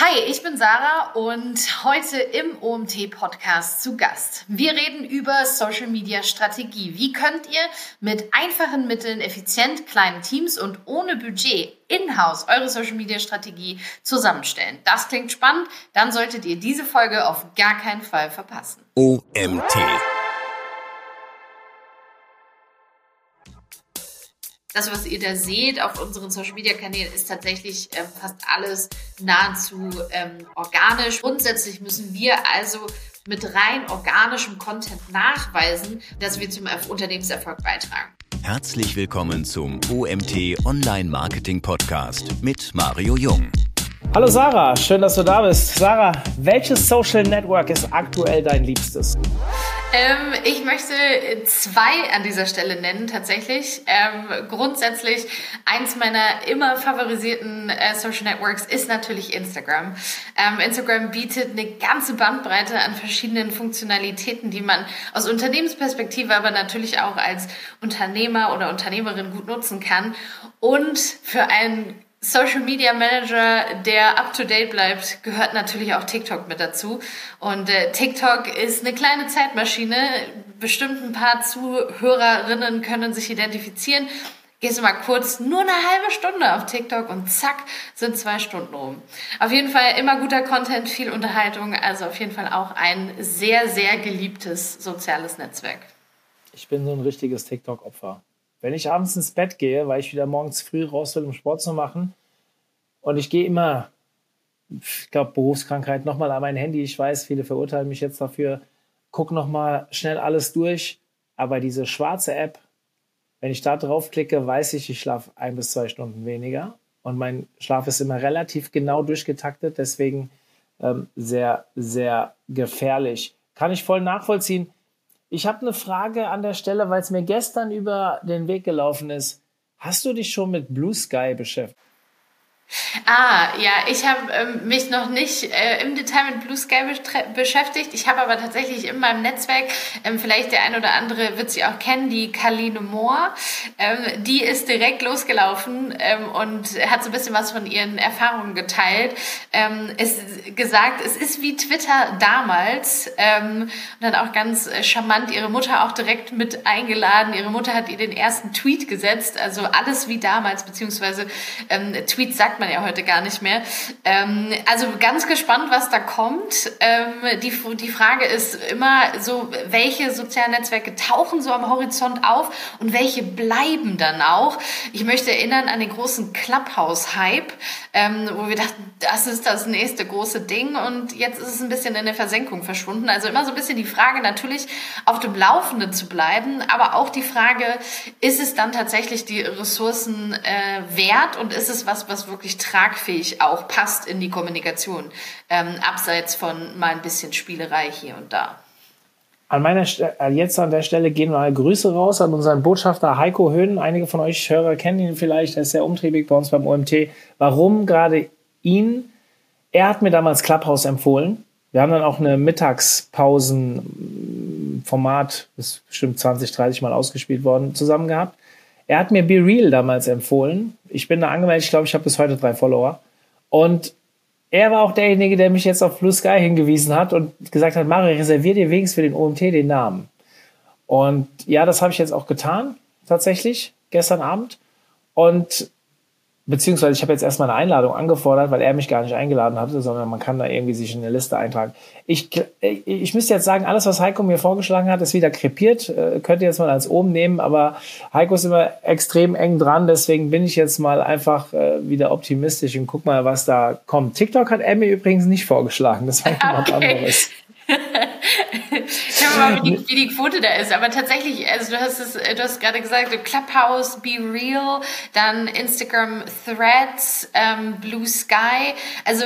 Hi, ich bin Sarah und heute im OMT-Podcast zu Gast. Wir reden über Social-Media-Strategie. Wie könnt ihr mit einfachen Mitteln, effizient, kleinen Teams und ohne Budget in-house eure Social-Media-Strategie zusammenstellen? Das klingt spannend. Dann solltet ihr diese Folge auf gar keinen Fall verpassen. OMT. Das, was ihr da seht auf unseren Social Media Kanälen, ist tatsächlich ähm, fast alles nahezu ähm, organisch. Grundsätzlich müssen wir also mit rein organischem Content nachweisen, dass wir zum Unternehmenserfolg beitragen. Herzlich willkommen zum OMT Online Marketing Podcast mit Mario Jung. Hallo Sarah, schön, dass du da bist. Sarah, welches Social Network ist aktuell dein Liebstes? Ähm, ich möchte zwei an dieser Stelle nennen, tatsächlich. Ähm, grundsätzlich, eins meiner immer favorisierten äh, Social Networks ist natürlich Instagram. Ähm, Instagram bietet eine ganze Bandbreite an verschiedenen Funktionalitäten, die man aus Unternehmensperspektive, aber natürlich auch als Unternehmer oder Unternehmerin gut nutzen kann. Und für einen Social Media Manager, der up to date bleibt, gehört natürlich auch TikTok mit dazu. Und äh, TikTok ist eine kleine Zeitmaschine. Bestimmt ein paar Zuhörerinnen können sich identifizieren. Gehst du mal kurz nur eine halbe Stunde auf TikTok und zack, sind zwei Stunden rum. Auf jeden Fall immer guter Content, viel Unterhaltung, also auf jeden Fall auch ein sehr, sehr geliebtes soziales Netzwerk. Ich bin so ein richtiges TikTok-Opfer. Wenn ich abends ins Bett gehe, weil ich wieder morgens früh raus will, um Sport zu machen, und ich gehe immer, ich glaube, Berufskrankheit, nochmal an mein Handy. Ich weiß, viele verurteilen mich jetzt dafür. Guck nochmal schnell alles durch. Aber diese schwarze App, wenn ich da draufklicke, weiß ich, ich schlafe ein bis zwei Stunden weniger. Und mein Schlaf ist immer relativ genau durchgetaktet, deswegen ähm, sehr, sehr gefährlich. Kann ich voll nachvollziehen. Ich habe eine Frage an der Stelle, weil es mir gestern über den Weg gelaufen ist. Hast du dich schon mit Blue Sky beschäftigt? Ah, ja, ich habe ähm, mich noch nicht äh, im Detail mit Blue Sky beschäftigt. Ich habe aber tatsächlich in meinem Netzwerk, ähm, vielleicht der ein oder andere wird sie auch kennen, die Kaline Moore. Ähm, die ist direkt losgelaufen ähm, und hat so ein bisschen was von ihren Erfahrungen geteilt. Ähm, ist gesagt, es ist wie Twitter damals ähm, und hat auch ganz charmant ihre Mutter auch direkt mit eingeladen. Ihre Mutter hat ihr den ersten Tweet gesetzt, also alles wie damals, beziehungsweise ähm, Tweets sagt man ja heute gar nicht mehr. Ähm, also ganz gespannt, was da kommt. Ähm, die, die Frage ist immer so, welche sozialen Netzwerke tauchen so am Horizont auf und welche bleiben dann auch? Ich möchte erinnern an den großen Clubhouse-Hype, ähm, wo wir dachten, das ist das nächste große Ding und jetzt ist es ein bisschen in der Versenkung verschwunden. Also immer so ein bisschen die Frage natürlich auf dem Laufenden zu bleiben, aber auch die Frage, ist es dann tatsächlich die Ressourcen äh, wert und ist es was, was wirklich wirklich tragfähig auch passt in die Kommunikation, ähm, abseits von mal ein bisschen Spielerei hier und da. An meiner äh, jetzt an der Stelle gehen mal Grüße raus an unseren Botschafter Heiko Höhn. Einige von euch Hörer kennen ihn vielleicht, er ist sehr umtriebig bei uns beim OMT. Warum gerade ihn? Er hat mir damals Clubhouse empfohlen. Wir haben dann auch eine Mittagspausen-Format, ist bestimmt 20, 30 Mal ausgespielt worden, zusammen gehabt. Er hat mir Be Real damals empfohlen. Ich bin da angemeldet, ich glaube, ich habe bis heute drei Follower. Und er war auch derjenige, der mich jetzt auf Blue Sky hingewiesen hat und gesagt hat, Mario, reservier dir wenigstens für den OMT den Namen. Und ja, das habe ich jetzt auch getan, tatsächlich, gestern Abend. Und beziehungsweise ich habe jetzt erstmal eine Einladung angefordert, weil er mich gar nicht eingeladen hatte, sondern man kann da irgendwie sich in eine Liste eintragen. Ich, ich müsste jetzt sagen, alles, was Heiko mir vorgeschlagen hat, ist wieder krepiert. Äh, könnt ihr jetzt mal als oben nehmen, aber Heiko ist immer extrem eng dran, deswegen bin ich jetzt mal einfach äh, wieder optimistisch und guck mal, was da kommt. TikTok hat er mir übrigens nicht vorgeschlagen, das war jemand okay. anderes. Mal, wie die, wie die Quote da ist. Aber tatsächlich, also du hast es, du hast gerade gesagt, Clubhouse, Be Real, dann Instagram Threads, ähm, Blue Sky. Also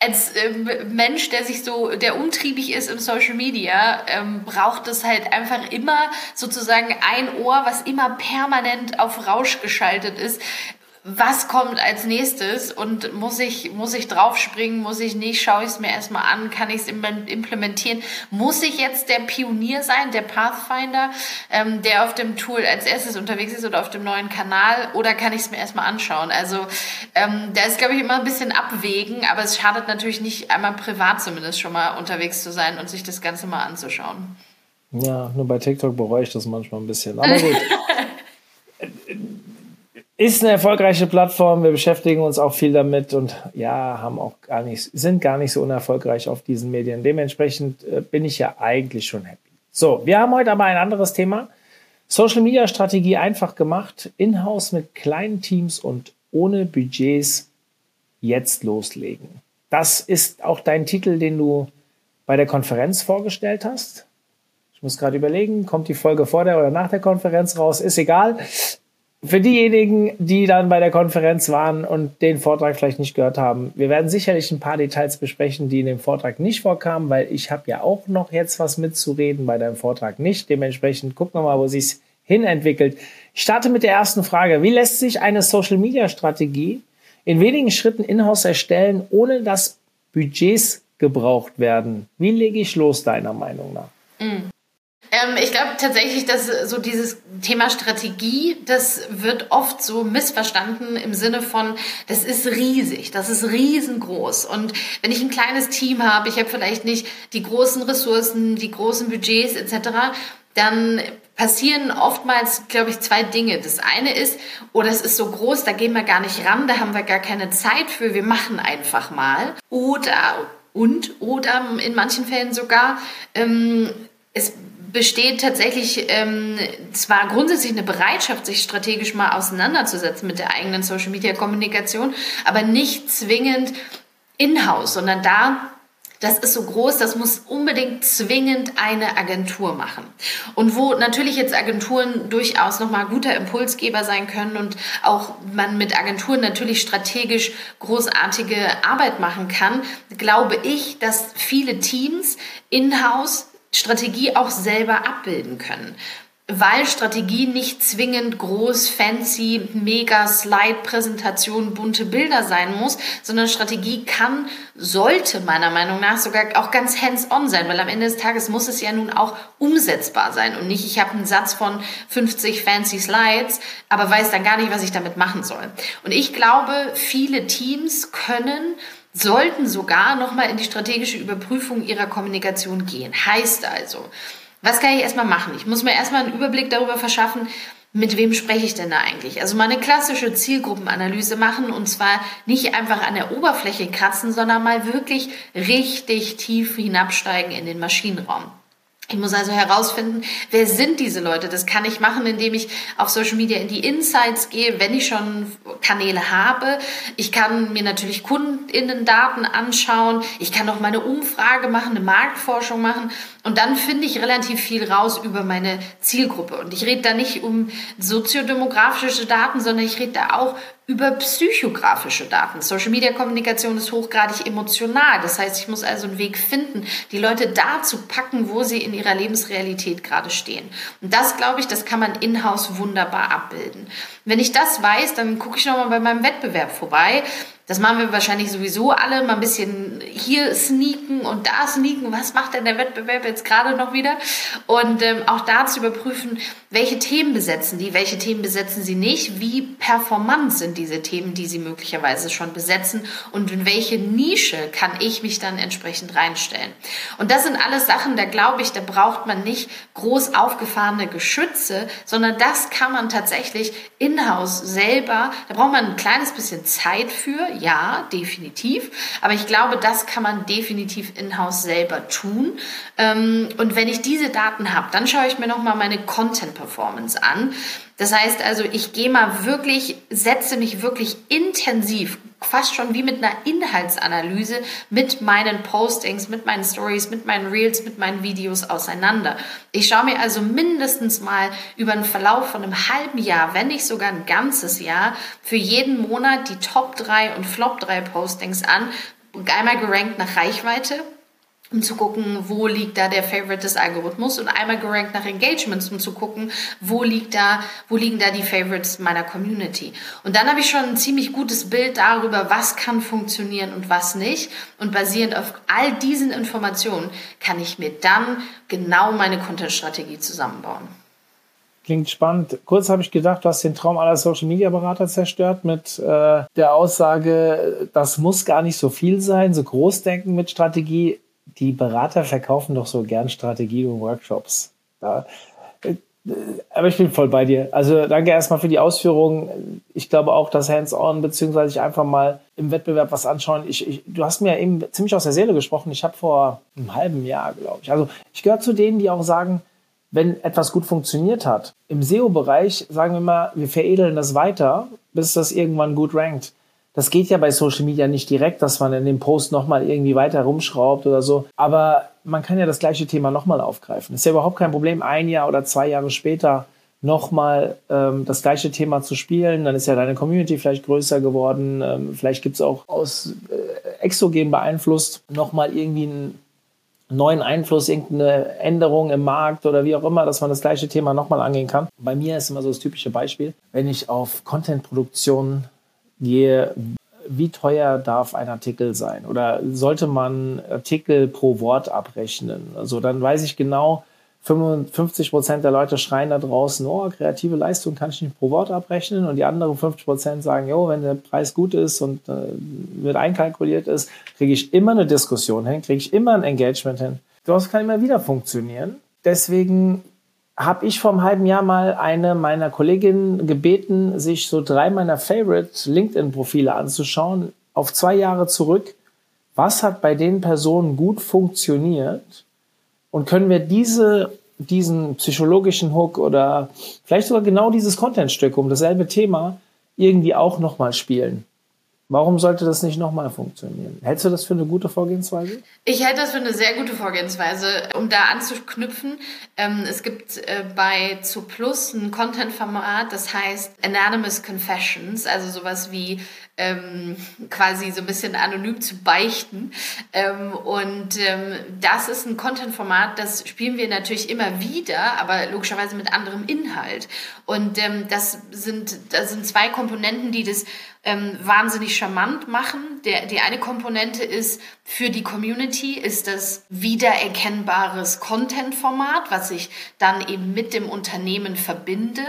als ähm, Mensch, der sich so, der umtriebig ist im Social Media, ähm, braucht es halt einfach immer sozusagen ein Ohr, was immer permanent auf Rausch geschaltet ist was kommt als nächstes und muss ich, muss ich draufspringen, muss ich nicht, schaue ich es mir erstmal an, kann ich es implementieren, muss ich jetzt der Pionier sein, der Pathfinder, ähm, der auf dem Tool als erstes unterwegs ist oder auf dem neuen Kanal oder kann ich es mir erstmal anschauen? Also ähm, da ist, glaube ich, immer ein bisschen abwägen, aber es schadet natürlich nicht, einmal privat zumindest schon mal unterwegs zu sein und sich das Ganze mal anzuschauen. Ja, nur bei TikTok bereue ich das manchmal ein bisschen. Aber gut. ist eine erfolgreiche Plattform. Wir beschäftigen uns auch viel damit und ja, haben auch gar nicht, sind gar nicht so unerfolgreich auf diesen Medien. Dementsprechend äh, bin ich ja eigentlich schon happy. So, wir haben heute aber ein anderes Thema. Social Media Strategie einfach gemacht, in-house mit kleinen Teams und ohne Budgets jetzt loslegen. Das ist auch dein Titel, den du bei der Konferenz vorgestellt hast. Ich muss gerade überlegen, kommt die Folge vor der oder nach der Konferenz raus, ist egal für diejenigen, die dann bei der Konferenz waren und den Vortrag vielleicht nicht gehört haben, wir werden sicherlich ein paar Details besprechen, die in dem Vortrag nicht vorkamen, weil ich habe ja auch noch jetzt was mitzureden, bei deinem Vortrag nicht. Dementsprechend gucken wir mal, wo sich's hin entwickelt. Ich starte mit der ersten Frage. Wie lässt sich eine Social-Media-Strategie in wenigen Schritten in-house erstellen, ohne dass Budgets gebraucht werden? Wie lege ich los, deiner Meinung nach? Mm. Ähm, ich glaube tatsächlich, dass so dieses Thema Strategie, das wird oft so missverstanden im Sinne von, das ist riesig, das ist riesengroß. Und wenn ich ein kleines Team habe, ich habe vielleicht nicht die großen Ressourcen, die großen Budgets etc., dann passieren oftmals, glaube ich, zwei Dinge. Das eine ist, oh, das ist so groß, da gehen wir gar nicht ran, da haben wir gar keine Zeit für, wir machen einfach mal. Oder und oder in manchen Fällen sogar, ähm, es besteht tatsächlich ähm, zwar grundsätzlich eine Bereitschaft, sich strategisch mal auseinanderzusetzen mit der eigenen Social-Media-Kommunikation, aber nicht zwingend in-house, sondern da das ist so groß, das muss unbedingt zwingend eine Agentur machen. Und wo natürlich jetzt Agenturen durchaus nochmal guter Impulsgeber sein können und auch man mit Agenturen natürlich strategisch großartige Arbeit machen kann, glaube ich, dass viele Teams in-house Strategie auch selber abbilden können. Weil Strategie nicht zwingend groß, fancy, mega Slide-Präsentation, bunte Bilder sein muss, sondern Strategie kann, sollte meiner Meinung nach sogar auch ganz hands-on sein, weil am Ende des Tages muss es ja nun auch umsetzbar sein und nicht, ich habe einen Satz von 50 fancy Slides, aber weiß dann gar nicht, was ich damit machen soll. Und ich glaube, viele Teams können sollten sogar nochmal in die strategische Überprüfung ihrer Kommunikation gehen. Heißt also, was kann ich erstmal machen? Ich muss mir erstmal einen Überblick darüber verschaffen, mit wem spreche ich denn da eigentlich? Also mal eine klassische Zielgruppenanalyse machen und zwar nicht einfach an der Oberfläche kratzen, sondern mal wirklich richtig tief hinabsteigen in den Maschinenraum. Ich muss also herausfinden, wer sind diese Leute? Das kann ich machen, indem ich auf Social Media in die Insights gehe, wenn ich schon Kanäle habe. Ich kann mir natürlich Kundinnendaten anschauen. Ich kann auch meine Umfrage machen, eine Marktforschung machen. Und dann finde ich relativ viel raus über meine Zielgruppe. Und ich rede da nicht um soziodemografische Daten, sondern ich rede da auch über psychografische Daten. Social Media Kommunikation ist hochgradig emotional. Das heißt, ich muss also einen Weg finden, die Leute da zu packen, wo sie in ihrer Lebensrealität gerade stehen. Und das, glaube ich, das kann man in-house wunderbar abbilden. Wenn ich das weiß, dann gucke ich nochmal bei meinem Wettbewerb vorbei. Das machen wir wahrscheinlich sowieso alle, mal ein bisschen hier sneaken und da sneaken. Was macht denn der Wettbewerb jetzt gerade noch wieder? Und ähm, auch da zu überprüfen, welche Themen besetzen die, welche Themen besetzen sie nicht, wie performant sind diese Themen, die sie möglicherweise schon besetzen und in welche Nische kann ich mich dann entsprechend reinstellen. Und das sind alles Sachen, da glaube ich, da braucht man nicht groß aufgefahrene Geschütze, sondern das kann man tatsächlich in-house selber, da braucht man ein kleines bisschen Zeit für, ja, definitiv. Aber ich glaube, das kann man definitiv in-house selber tun. Ähm, und wenn ich diese Daten habe, dann schaue ich mir nochmal meine Content-Performance an. Das heißt also, ich gehe mal wirklich, setze mich wirklich intensiv, fast schon wie mit einer Inhaltsanalyse mit meinen Postings, mit meinen Stories, mit meinen Reels, mit meinen Videos auseinander. Ich schaue mir also mindestens mal über einen Verlauf von einem halben Jahr, wenn nicht sogar ein ganzes Jahr, für jeden Monat die Top 3 und Flop 3 Postings an, einmal gerankt nach Reichweite, um zu gucken, wo liegt da der Favorite des Algorithmus und einmal gerankt nach Engagements, um zu gucken, wo liegt da, wo liegen da die Favorites meiner Community. Und dann habe ich schon ein ziemlich gutes Bild darüber, was kann funktionieren und was nicht. Und basierend auf all diesen Informationen kann ich mir dann genau meine Content-Strategie zusammenbauen. Klingt spannend. Kurz habe ich gedacht, du hast den Traum aller Social Media Berater zerstört mit äh, der Aussage, das muss gar nicht so viel sein, so Großdenken mit Strategie die Berater verkaufen doch so gern Strategie und Workshops. Äh, aber ich bin voll bei dir. Also danke erstmal für die Ausführungen. Ich glaube auch, dass Hands-on beziehungsweise ich einfach mal im Wettbewerb was anschauen. Ich, ich, du hast mir eben ziemlich aus der Seele gesprochen. Ich habe vor einem halben Jahr, glaube ich. Also ich gehöre zu denen, die auch sagen, wenn etwas gut funktioniert hat. Im SEO-Bereich sagen wir mal, wir veredeln das weiter, bis das irgendwann gut rankt. Das geht ja bei Social Media nicht direkt, dass man in dem Post nochmal irgendwie weiter rumschraubt oder so. Aber man kann ja das gleiche Thema nochmal aufgreifen. Ist ja überhaupt kein Problem, ein Jahr oder zwei Jahre später nochmal ähm, das gleiche Thema zu spielen. Dann ist ja deine Community vielleicht größer geworden. Ähm, vielleicht gibt's auch aus äh, exogen beeinflusst nochmal irgendwie einen neuen Einfluss, irgendeine Änderung im Markt oder wie auch immer, dass man das gleiche Thema nochmal angehen kann. Bei mir ist immer so das typische Beispiel, wenn ich auf Content-Produktion gehe, wie teuer darf ein Artikel sein? Oder sollte man Artikel pro Wort abrechnen? Also dann weiß ich genau, 55 Prozent der Leute schreien da draußen, oh, kreative Leistung kann ich nicht pro Wort abrechnen. Und die anderen 50 Prozent sagen, jo, wenn der Preis gut ist und äh, mit einkalkuliert ist, kriege ich immer eine Diskussion hin, kriege ich immer ein Engagement hin. Das kann immer wieder funktionieren. Deswegen habe ich vor einem halben Jahr mal eine meiner Kolleginnen gebeten, sich so drei meiner Favorite LinkedIn-Profile anzuschauen, auf zwei Jahre zurück. Was hat bei den Personen gut funktioniert? Und können wir diese, diesen psychologischen Hook oder vielleicht sogar genau dieses Contentstück um dasselbe Thema irgendwie auch nochmal spielen? Warum sollte das nicht nochmal funktionieren? Hältst du das für eine gute Vorgehensweise? Ich halte das für eine sehr gute Vorgehensweise, um da anzuknüpfen. Ähm, es gibt äh, bei Zu Plus ein Content-Format, das heißt Anonymous Confessions, also sowas wie ähm, quasi so ein bisschen anonym zu beichten. Ähm, und ähm, das ist ein Content-Format, das spielen wir natürlich immer wieder, aber logischerweise mit anderem Inhalt. Und ähm, das sind, das sind zwei Komponenten, die das ähm, wahnsinnig charmant machen. Der, die eine Komponente ist für die Community, ist das wiedererkennbares Content-Format, was ich dann eben mit dem Unternehmen verbinde.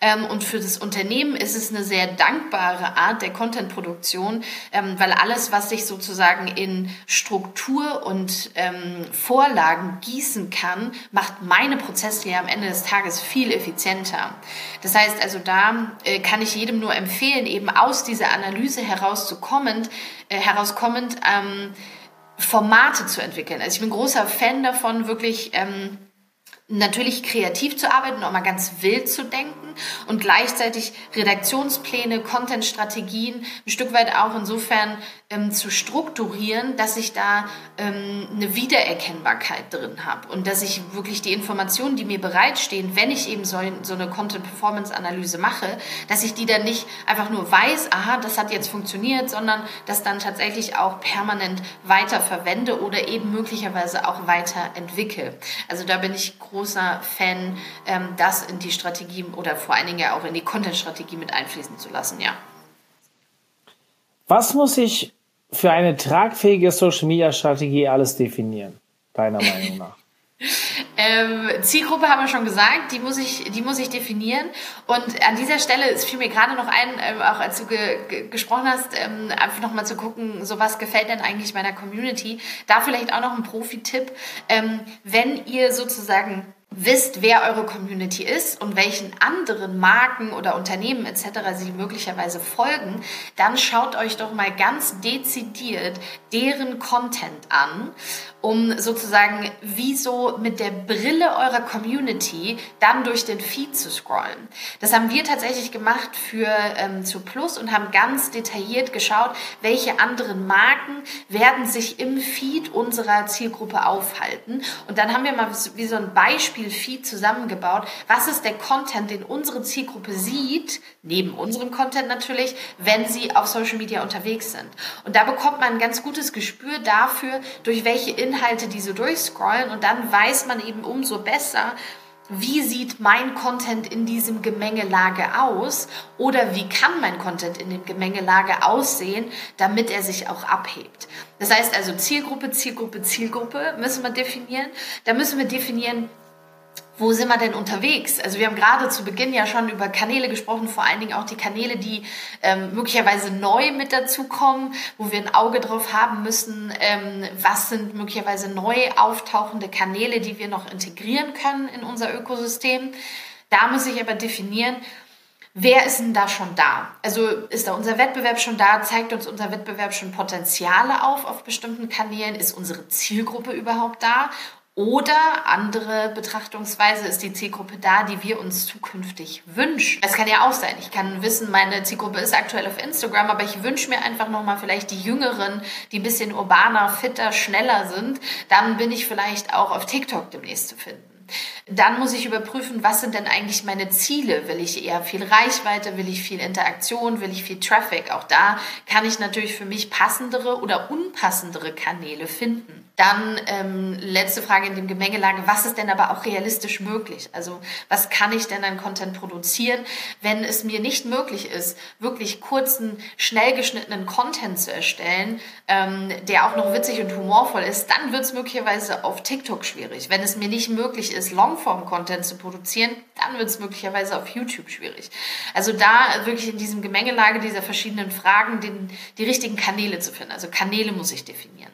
Ähm, und für das Unternehmen ist es eine sehr dankbare Art der Content-Produktion, ähm, weil alles, was sich sozusagen in Struktur und ähm, Vorlagen gießen kann, macht meine Prozesse ja am Ende des Tages viel effizienter. Das heißt also, da äh, kann ich jedem nur empfehlen, eben aus dieser Analyse herauszukommend, äh, herauskommend, Formate zu entwickeln. Also ich bin großer Fan davon, wirklich natürlich kreativ zu arbeiten, auch mal ganz wild zu denken und gleichzeitig Redaktionspläne, Contentstrategien ein Stück weit auch insofern ähm, zu strukturieren, dass ich da ähm, eine Wiedererkennbarkeit drin habe und dass ich wirklich die Informationen, die mir bereitstehen, wenn ich eben so, so eine Content-Performance-Analyse mache, dass ich die dann nicht einfach nur weiß, aha, das hat jetzt funktioniert, sondern das dann tatsächlich auch permanent weiter verwende oder eben möglicherweise auch weiterentwickle. Also da bin ich großer Fan, ähm, das in die Strategie oder vor allen Dingen ja auch in die Content-Strategie mit einfließen zu lassen, ja. Was muss ich für eine tragfähige Social Media Strategie alles definieren, deiner Meinung nach? Ähm, Zielgruppe haben wir schon gesagt, die muss ich, die muss ich definieren. Und an dieser Stelle, es fiel mir gerade noch ein, ähm, auch als du ge ge gesprochen hast, ähm, einfach nochmal zu gucken, so was gefällt denn eigentlich meiner Community. Da vielleicht auch noch ein Profi-Tipp. Ähm, wenn ihr sozusagen wisst, wer eure Community ist und welchen anderen Marken oder Unternehmen etc. sie möglicherweise folgen, dann schaut euch doch mal ganz dezidiert deren Content an, um sozusagen wie so mit der Brille eurer Community dann durch den Feed zu scrollen. Das haben wir tatsächlich gemacht für ähm, zu Plus und haben ganz detailliert geschaut, welche anderen Marken werden sich im Feed unserer Zielgruppe aufhalten. Und dann haben wir mal wie so ein Beispiel Feed zusammengebaut. Was ist der Content, den unsere Zielgruppe sieht, neben unserem Content natürlich, wenn sie auf Social Media unterwegs sind? Und da bekommt man ein ganz gutes Gespür dafür, durch welche Inhalte die so durchscrollen und dann weiß man eben umso besser, wie sieht mein Content in diesem Gemengelage aus oder wie kann mein Content in dem Gemengelage aussehen, damit er sich auch abhebt. Das heißt also Zielgruppe, Zielgruppe, Zielgruppe müssen wir definieren. Da müssen wir definieren, wo sind wir denn unterwegs? Also wir haben gerade zu Beginn ja schon über Kanäle gesprochen, vor allen Dingen auch die Kanäle, die ähm, möglicherweise neu mit dazukommen, wo wir ein Auge drauf haben müssen, ähm, was sind möglicherweise neu auftauchende Kanäle, die wir noch integrieren können in unser Ökosystem. Da muss ich aber definieren, Wer ist denn da schon da? Also ist da unser Wettbewerb schon da? Zeigt uns unser Wettbewerb schon Potenziale auf auf bestimmten Kanälen? Ist unsere Zielgruppe überhaupt da? Oder andere Betrachtungsweise ist die Zielgruppe da, die wir uns zukünftig wünschen. Es kann ja auch sein. Ich kann wissen, meine Zielgruppe ist aktuell auf Instagram, aber ich wünsche mir einfach nochmal vielleicht die Jüngeren, die ein bisschen urbaner, fitter, schneller sind. Dann bin ich vielleicht auch auf TikTok demnächst zu finden. Dann muss ich überprüfen, was sind denn eigentlich meine Ziele? Will ich eher viel Reichweite? Will ich viel Interaktion? Will ich viel Traffic? Auch da kann ich natürlich für mich passendere oder unpassendere Kanäle finden. Dann ähm, letzte Frage in dem Gemengelage, was ist denn aber auch realistisch möglich? Also was kann ich denn an Content produzieren, wenn es mir nicht möglich ist, wirklich kurzen, schnell geschnittenen Content zu erstellen, ähm, der auch noch witzig und humorvoll ist, dann wird es möglicherweise auf TikTok schwierig. Wenn es mir nicht möglich ist, Longform-Content zu produzieren, dann wird es möglicherweise auf YouTube schwierig. Also da wirklich in diesem Gemengelage dieser verschiedenen Fragen den, die richtigen Kanäle zu finden. Also Kanäle muss ich definieren.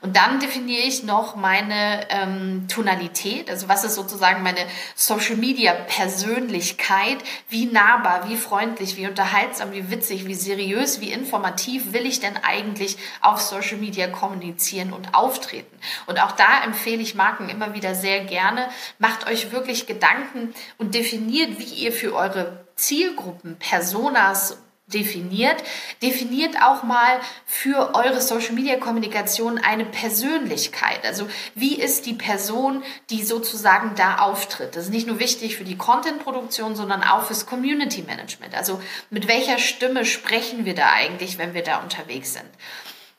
Und dann definiere ich noch meine ähm, Tonalität, also was ist sozusagen meine Social Media Persönlichkeit, wie nahbar, wie freundlich, wie unterhaltsam, wie witzig, wie seriös, wie informativ will ich denn eigentlich auf Social Media kommunizieren und auftreten. Und auch da empfehle ich Marken immer wieder sehr gerne, macht euch wirklich Gedanken und definiert, wie ihr für eure Zielgruppen, Personas definiert, definiert auch mal für eure Social Media Kommunikation eine Persönlichkeit. Also wie ist die Person, die sozusagen da auftritt? Das ist nicht nur wichtig für die Content Produktion, sondern auch fürs Community Management. Also mit welcher Stimme sprechen wir da eigentlich, wenn wir da unterwegs sind?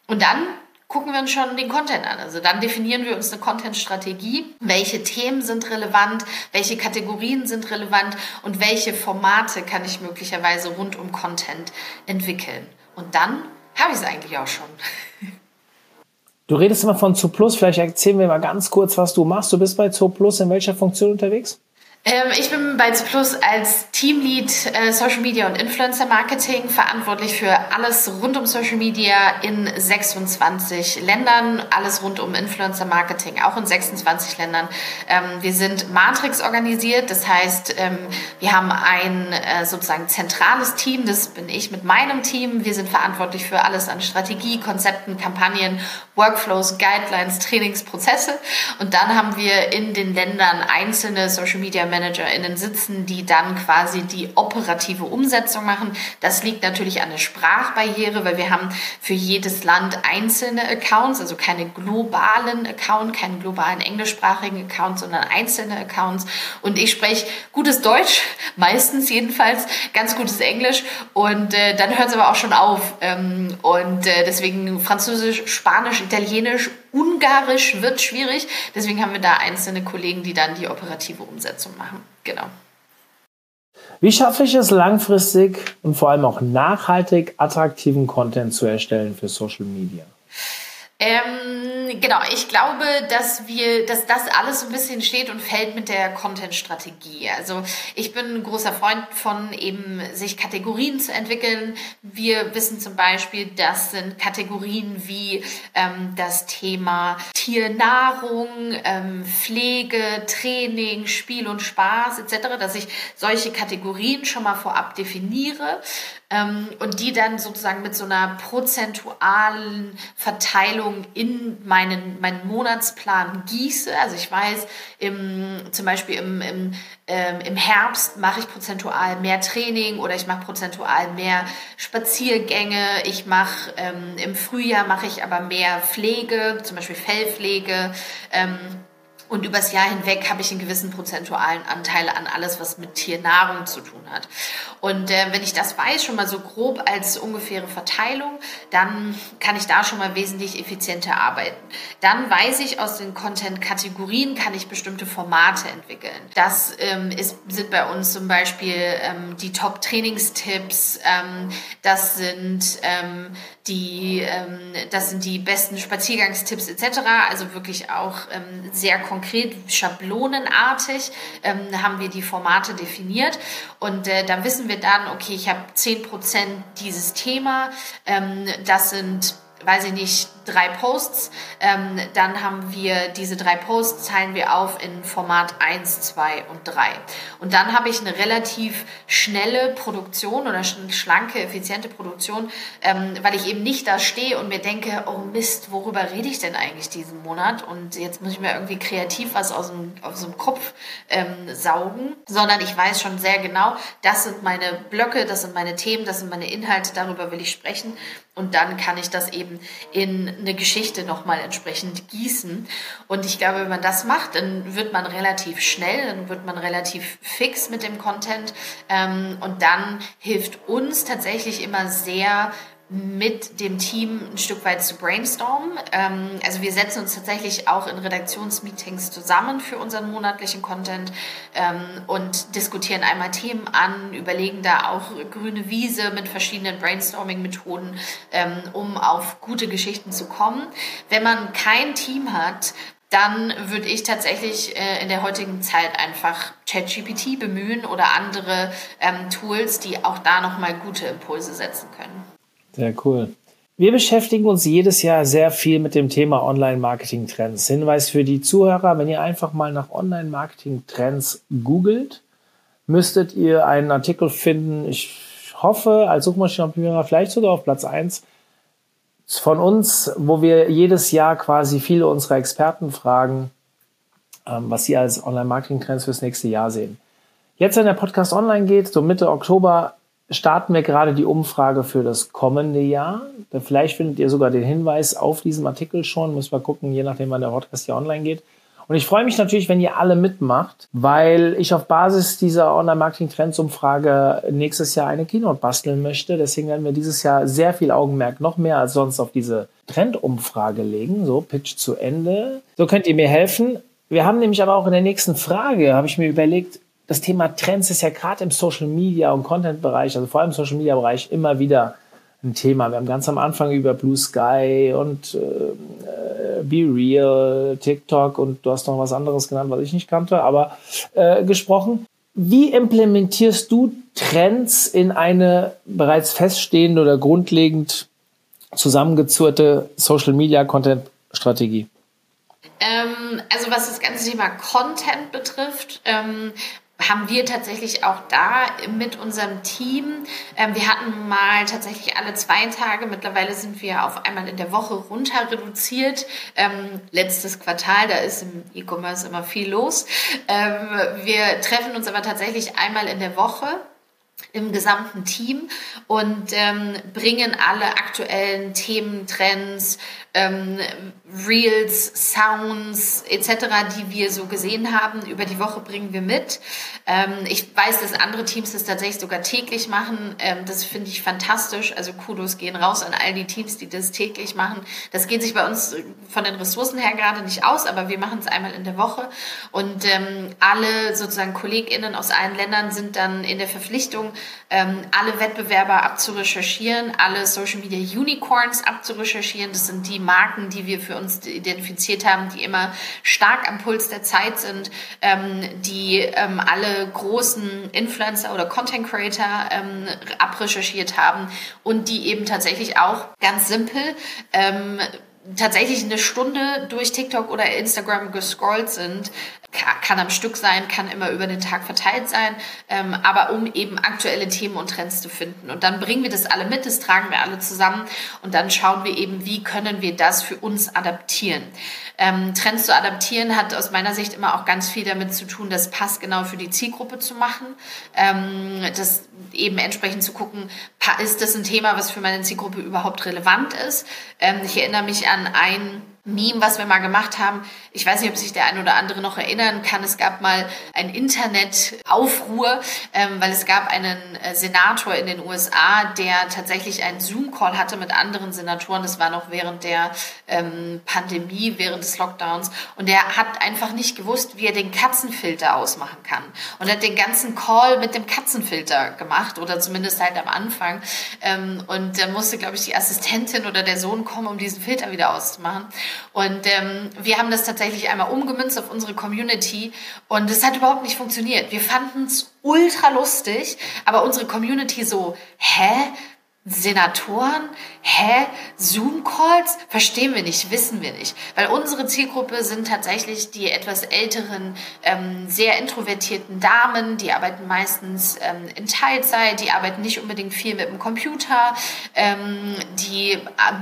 Und dann gucken wir uns schon den Content an. Also dann definieren wir uns eine Content-Strategie. Welche Themen sind relevant? Welche Kategorien sind relevant? Und welche Formate kann ich möglicherweise rund um Content entwickeln? Und dann habe ich es eigentlich auch schon. Du redest immer von Zooplus. Vielleicht erzählen wir mal ganz kurz, was du machst. Du bist bei Zooplus in welcher Funktion unterwegs? Ähm, ich bin bei Plus als Teamlead äh, Social Media und Influencer Marketing verantwortlich für alles rund um Social Media in 26 Ländern, alles rund um Influencer Marketing auch in 26 Ländern. Ähm, wir sind Matrix organisiert, das heißt, ähm, wir haben ein äh, sozusagen zentrales Team, das bin ich mit meinem Team. Wir sind verantwortlich für alles an Strategie, Konzepten, Kampagnen, Workflows, Guidelines, Trainingsprozesse. Und dann haben wir in den Ländern einzelne Social Media ManagerInnen sitzen, die dann quasi die operative Umsetzung machen. Das liegt natürlich an der Sprachbarriere, weil wir haben für jedes Land einzelne Accounts, also keine globalen Accounts, keinen globalen englischsprachigen Account, sondern einzelne Accounts. Und ich spreche gutes Deutsch, meistens jedenfalls, ganz gutes Englisch. Und äh, dann hört es aber auch schon auf. Ähm, und äh, deswegen Französisch, Spanisch, Italienisch Ungarisch wird schwierig. Deswegen haben wir da einzelne Kollegen, die dann die operative Umsetzung machen. Genau. Wie schaffe ich es langfristig und vor allem auch nachhaltig attraktiven Content zu erstellen für Social Media? Ähm, genau, ich glaube, dass wir, dass das alles so ein bisschen steht und fällt mit der Content-Strategie. Also ich bin ein großer Freund von eben sich Kategorien zu entwickeln. Wir wissen zum Beispiel, das sind Kategorien wie ähm, das Thema Tiernahrung, ähm, Pflege, Training, Spiel und Spaß etc., dass ich solche Kategorien schon mal vorab definiere und die dann sozusagen mit so einer prozentualen Verteilung in meinen, meinen Monatsplan gieße. Also ich weiß, im, zum Beispiel im, im, ähm, im Herbst mache ich prozentual mehr Training oder ich mache prozentual mehr Spaziergänge. Ich mache ähm, im Frühjahr mache ich aber mehr Pflege, zum Beispiel Fellpflege. Ähm, Und übers Jahr hinweg habe ich einen gewissen prozentualen Anteil an alles, was mit Tiernahrung zu tun hat. Und äh, wenn ich das weiß, schon mal so grob als ungefähre Verteilung, dann kann ich da schon mal wesentlich effizienter arbeiten. Dann weiß ich aus den Content-Kategorien, kann ich bestimmte Formate entwickeln. Das ähm, ist, sind bei uns zum Beispiel ähm, die Top-Trainingstipps, ähm, das sind ähm, die, ähm, das sind die besten Spaziergangstipps etc. Also wirklich auch ähm, sehr konkret, schablonenartig ähm, haben wir die Formate definiert und äh, da wissen wir dann, okay, ich habe 10% dieses Thema, das sind weiß ich nicht, drei Posts. Ähm, dann haben wir diese drei Posts, teilen wir auf in Format 1, 2 und 3. Und dann habe ich eine relativ schnelle Produktion oder schlanke, effiziente Produktion, ähm, weil ich eben nicht da stehe und mir denke, oh Mist, worüber rede ich denn eigentlich diesen Monat? Und jetzt muss ich mir irgendwie kreativ was aus dem, aus dem Kopf ähm, saugen, sondern ich weiß schon sehr genau, das sind meine Blöcke, das sind meine Themen, das sind meine Inhalte, darüber will ich sprechen. Und dann kann ich das eben in eine Geschichte nochmal entsprechend gießen. Und ich glaube, wenn man das macht, dann wird man relativ schnell, dann wird man relativ fix mit dem Content. Ähm, und dann hilft uns tatsächlich immer sehr, mit dem Team ein Stück weit zu brainstormen. Ähm, also wir setzen uns tatsächlich auch in Redaktionsmeetings zusammen für unseren monatlichen Content ähm, und diskutieren einmal Themen an, überlegen da auch grüne Wiese mit verschiedenen Brainstorming-Methoden, ähm, um auf gute Geschichten zu kommen. Wenn man kein Team hat, dann würde ich tatsächlich äh, in der heutigen Zeit einfach ChatGPT bemühen oder andere ähm, Tools, die auch da nochmal gute Impulse setzen können. Sehr cool. Wir beschäftigen uns jedes Jahr sehr viel mit dem Thema Online-Marketing-Trends. Hinweis für die Zuhörer, wenn ihr einfach mal nach Online-Marketing-Trends googelt, müsstet ihr einen Artikel finden. Ich hoffe, als Suchmaschinenoptimierer vielleicht sogar auf Platz 1 von uns, wo wir jedes Jahr quasi viele unserer Experten fragen, ähm, was sie als Online-Marketing-Trends fürs nächste Jahr sehen. Jetzt, wenn der Podcast online geht, so Mitte Oktober, starten wir gerade die Umfrage für das kommende Jahr. Vielleicht findet ihr sogar den Hinweis auf diesem Artikel schon. Müssen wir gucken, je nachdem, wann der Podcast hier online geht. Und ich freue mich natürlich, wenn ihr alle mitmacht, weil ich auf Basis dieser Online-Marketing-Trends-Umfrage nächstes Jahr eine Keynote basteln möchte. Deswegen werden wir dieses Jahr sehr viel Augenmerk, noch mehr als sonst, auf diese Trendumfrage legen. So, Pitch zu Ende. So könnt ihr mir helfen. Wir haben nämlich aber auch in der nächsten Frage, habe ich mir überlegt, das Thema Trends ist ja gerade im Social Media und Content-Bereich, also vor allem im Social Media-Bereich, immer wieder ein Thema. Wir haben ganz am Anfang über Blue Sky und äh, äh Be Real, TikTok und du hast noch was anderes genannt, was ich nicht kannte, aber äh, gesprochen. Wie implementierst du Trends in eine bereits feststehende oder grundlegend zusammengezurrte Social Media Content Strategie? Ähm, also was das ganze Thema Content betrifft, ähm, haben wir tatsächlich auch da mit unserem Team. Ähm, wir hatten mal tatsächlich alle zwei Tage. Mittlerweile sind wir auf einmal in der Woche runter reduziert. Ähm, letztes Quartal, da ist im E-Commerce immer viel los. Ähm, wir treffen uns aber tatsächlich einmal in der Woche im gesamten Team und ähm, bringen alle aktuellen Themen, Trends, ähm, Reels, Sounds etc., die wir so gesehen haben, über die Woche bringen wir mit. Ähm, ich weiß, dass andere Teams das tatsächlich sogar täglich machen. Ähm, das finde ich fantastisch. Also Kudos gehen raus an all die Teams, die das täglich machen. Das geht sich bei uns von den Ressourcen her gerade nicht aus, aber wir machen es einmal in der Woche. Und ähm, alle sozusagen KollegInnen aus allen Ländern sind dann in der Verpflichtung, ähm, alle Wettbewerber abzurecherchieren, alle Social Media Unicorns abzurecherchieren. Das sind die Marken, die wir für uns identifiziert haben, die immer stark am Puls der Zeit sind, ähm, die ähm, alle großen Influencer oder Content Creator abrecherchiert haben und die eben tatsächlich auch ganz simpel tatsächlich eine Stunde durch TikTok oder Instagram gescrollt sind, kann am Stück sein, kann immer über den Tag verteilt sein, ähm, aber um eben aktuelle Themen und Trends zu finden. Und dann bringen wir das alle mit, das tragen wir alle zusammen und dann schauen wir eben, wie können wir das für uns adaptieren. Ähm, Trends zu adaptieren hat aus meiner Sicht immer auch ganz viel damit zu tun, das passgenau für die Zielgruppe zu machen, ähm, das eben entsprechend zu gucken, ist das ein Thema, was für meine Zielgruppe überhaupt relevant ist. Ähm, ich erinnere mich an ein Meme, was wir mal gemacht haben. Ich weiß nicht, ob sich der ein oder andere noch erinnern kann. Es gab mal ein Internetaufruhr, ähm, weil es gab einen äh, Senator in den USA, der tatsächlich einen Zoom-Call hatte mit anderen Senatoren. Das war noch während der ähm, Pandemie, während des Lockdowns. Und der hat einfach nicht gewusst, wie er den Katzenfilter ausmachen kann. Und hat den ganzen Call mit dem Katzenfilter gemacht oder zumindest halt am Anfang. Ähm, und dann musste, glaube ich, die Assistentin oder der Sohn kommen, um diesen Filter wieder auszumachen. Und ähm, wir haben das tatsächlich einmal umgemünzt auf unsere Community und es hat überhaupt nicht funktioniert. Wir fanden es ultra lustig, aber unsere Community so, hä? Senatoren? Hä? Zoom-Calls? Verstehen wir nicht, wissen wir nicht. Weil unsere Zielgruppe sind tatsächlich die etwas älteren, ähm, sehr introvertierten Damen, die arbeiten meistens ähm, in Teilzeit, die arbeiten nicht unbedingt viel mit dem Computer, ähm, die äh,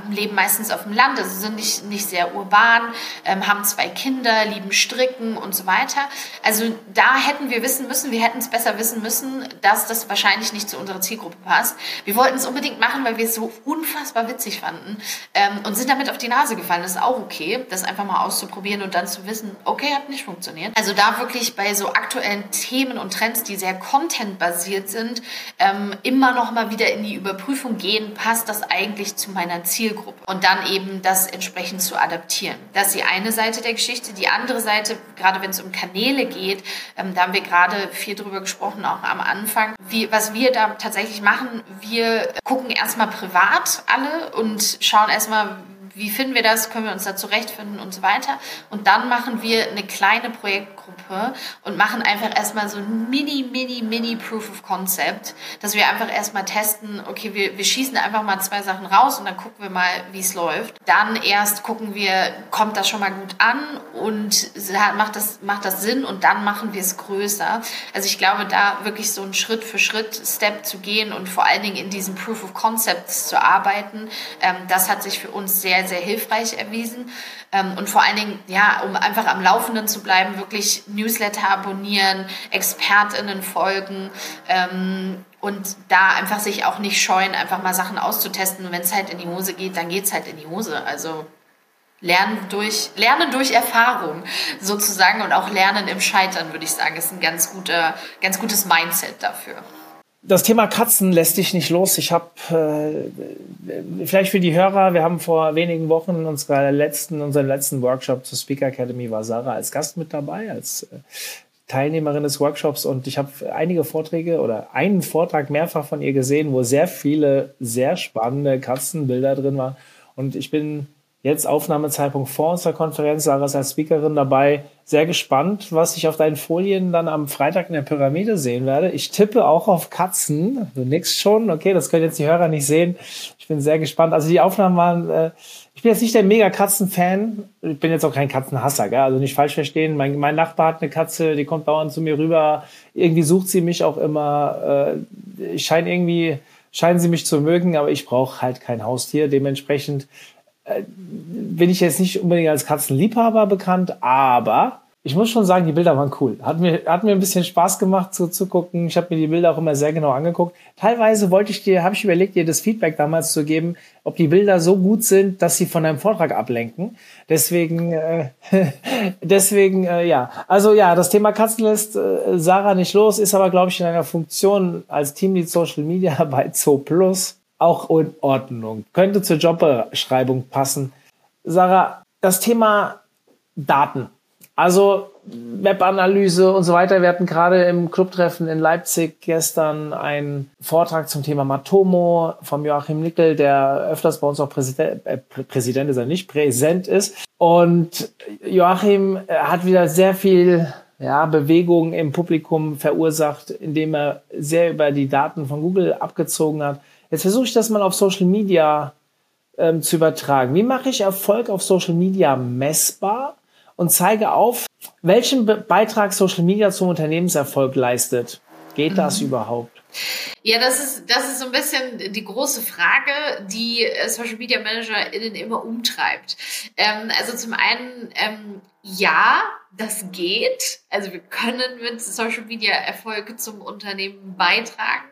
leben meistens auf dem Land, also sind nicht, nicht sehr urban, ähm, haben zwei Kinder, lieben Stricken und so weiter. Also da hätten wir wissen müssen, wir hätten es besser wissen müssen, dass das wahrscheinlich nicht zu unserer Zielgruppe passt. Wir wollten es unbedingt machen, weil wir es so unfassbar witzig fanden ähm, und sind damit auf die Nase gefallen. Das ist auch okay, das einfach mal auszuprobieren und dann zu wissen, okay, hat nicht funktioniert. Also da wirklich bei so aktuellen Themen und Trends, die sehr contentbasiert sind, ähm, immer noch mal wieder in die Überprüfung gehen, passt das eigentlich zu meiner Zielgruppe und dann eben das entsprechend zu adaptieren. Das ist die eine Seite der Geschichte. Die andere Seite, gerade wenn es um Kanäle geht, ähm, da haben wir gerade viel drüber gesprochen, auch am Anfang. Wie, was wir da tatsächlich machen, wir gucken erstmal privat alle und schauen erstmal, wie finden wir das, können wir uns da zurechtfinden und so weiter. Und dann machen wir eine kleine Projektgruppe und machen einfach erstmal so ein mini, mini, mini Proof of Concept, dass wir einfach erstmal testen, okay, wir, wir schießen einfach mal zwei Sachen raus und dann gucken wir mal, wie es läuft. Dann erst gucken wir, kommt das schon mal gut an und macht das, macht das Sinn und dann machen wir es größer. Also ich glaube, da wirklich so einen Schritt für Schritt Step zu gehen und vor allen Dingen in diesen Proof of Concepts zu arbeiten, ähm, das hat sich für uns sehr, sehr hilfreich erwiesen. Ähm, und vor allen Dingen, ja, um einfach am Laufenden zu bleiben, wirklich Newsletter abonnieren, ExpertInnen folgen ähm, und da einfach sich auch nicht scheuen, einfach mal Sachen auszutesten. Und wenn es halt in die Hose geht, dann geht es halt in die Hose. Also Lernen durch, Lernen durch Erfahrung sozusagen und auch Lernen im Scheitern, würde ich sagen, ist ein ganz, guter, ganz gutes Mindset dafür das Thema Katzen lässt dich nicht los. Ich habe äh, vielleicht für die Hörer, wir haben vor wenigen Wochen unsere letzten, unseren letzten Workshop zur Speaker Academy war Sarah als Gast mit dabei, als äh, Teilnehmerin des Workshops und ich habe einige Vorträge oder einen Vortrag mehrfach von ihr gesehen, wo sehr viele sehr spannende Katzenbilder drin waren. Und ich bin jetzt Aufnahmezeitpunkt vor unserer Konferenz, Sarah ist als Speakerin dabei, sehr gespannt, was ich auf deinen Folien dann am Freitag in der Pyramide sehen werde. Ich tippe auch auf Katzen. Du nix schon, okay, das können jetzt die Hörer nicht sehen. Ich bin sehr gespannt. Also die Aufnahmen waren, äh, ich bin jetzt nicht der mega Katzen-Fan. Ich bin jetzt auch kein Katzenhasser, gell? also nicht falsch verstehen. Mein, mein Nachbar hat eine Katze, die kommt dauernd zu mir rüber. Irgendwie sucht sie mich auch immer. Äh, ich scheine irgendwie, scheinen sie mich zu mögen, aber ich brauche halt kein Haustier. Dementsprechend bin ich jetzt nicht unbedingt als Katzenliebhaber bekannt, aber ich muss schon sagen, die Bilder waren cool. Hat mir, hat mir ein bisschen Spaß gemacht so zu gucken. Ich habe mir die Bilder auch immer sehr genau angeguckt. Teilweise wollte ich dir, habe ich überlegt, dir das Feedback damals zu geben, ob die Bilder so gut sind, dass sie von deinem Vortrag ablenken. Deswegen, äh, deswegen, äh, ja. Also ja, das Thema Katzen lässt äh, Sarah nicht los, ist aber, glaube ich, in einer Funktion als Teamlead Social Media bei Zo Plus auch in Ordnung. Könnte zur Jobbeschreibung passen. Sarah, das Thema Daten. Also Webanalyse und so weiter. Wir hatten gerade im Clubtreffen in Leipzig gestern einen Vortrag zum Thema Matomo vom Joachim Nickel, der öfters bei uns auch Präsident, äh, Präsident ist er nicht, präsent ist. Und Joachim hat wieder sehr viel ja, Bewegung im Publikum verursacht, indem er sehr über die Daten von Google abgezogen hat. Jetzt versuche ich das mal auf Social Media ähm, zu übertragen. Wie mache ich Erfolg auf Social Media messbar und zeige auf, welchen Be Beitrag Social Media zum Unternehmenserfolg leistet? Geht das mhm. überhaupt? Ja, das ist, das ist so ein bisschen die große Frage, die äh, Social Media ManagerInnen immer umtreibt. Ähm, also zum einen, ähm, ja, das geht. Also wir können mit Social Media Erfolg zum Unternehmen beitragen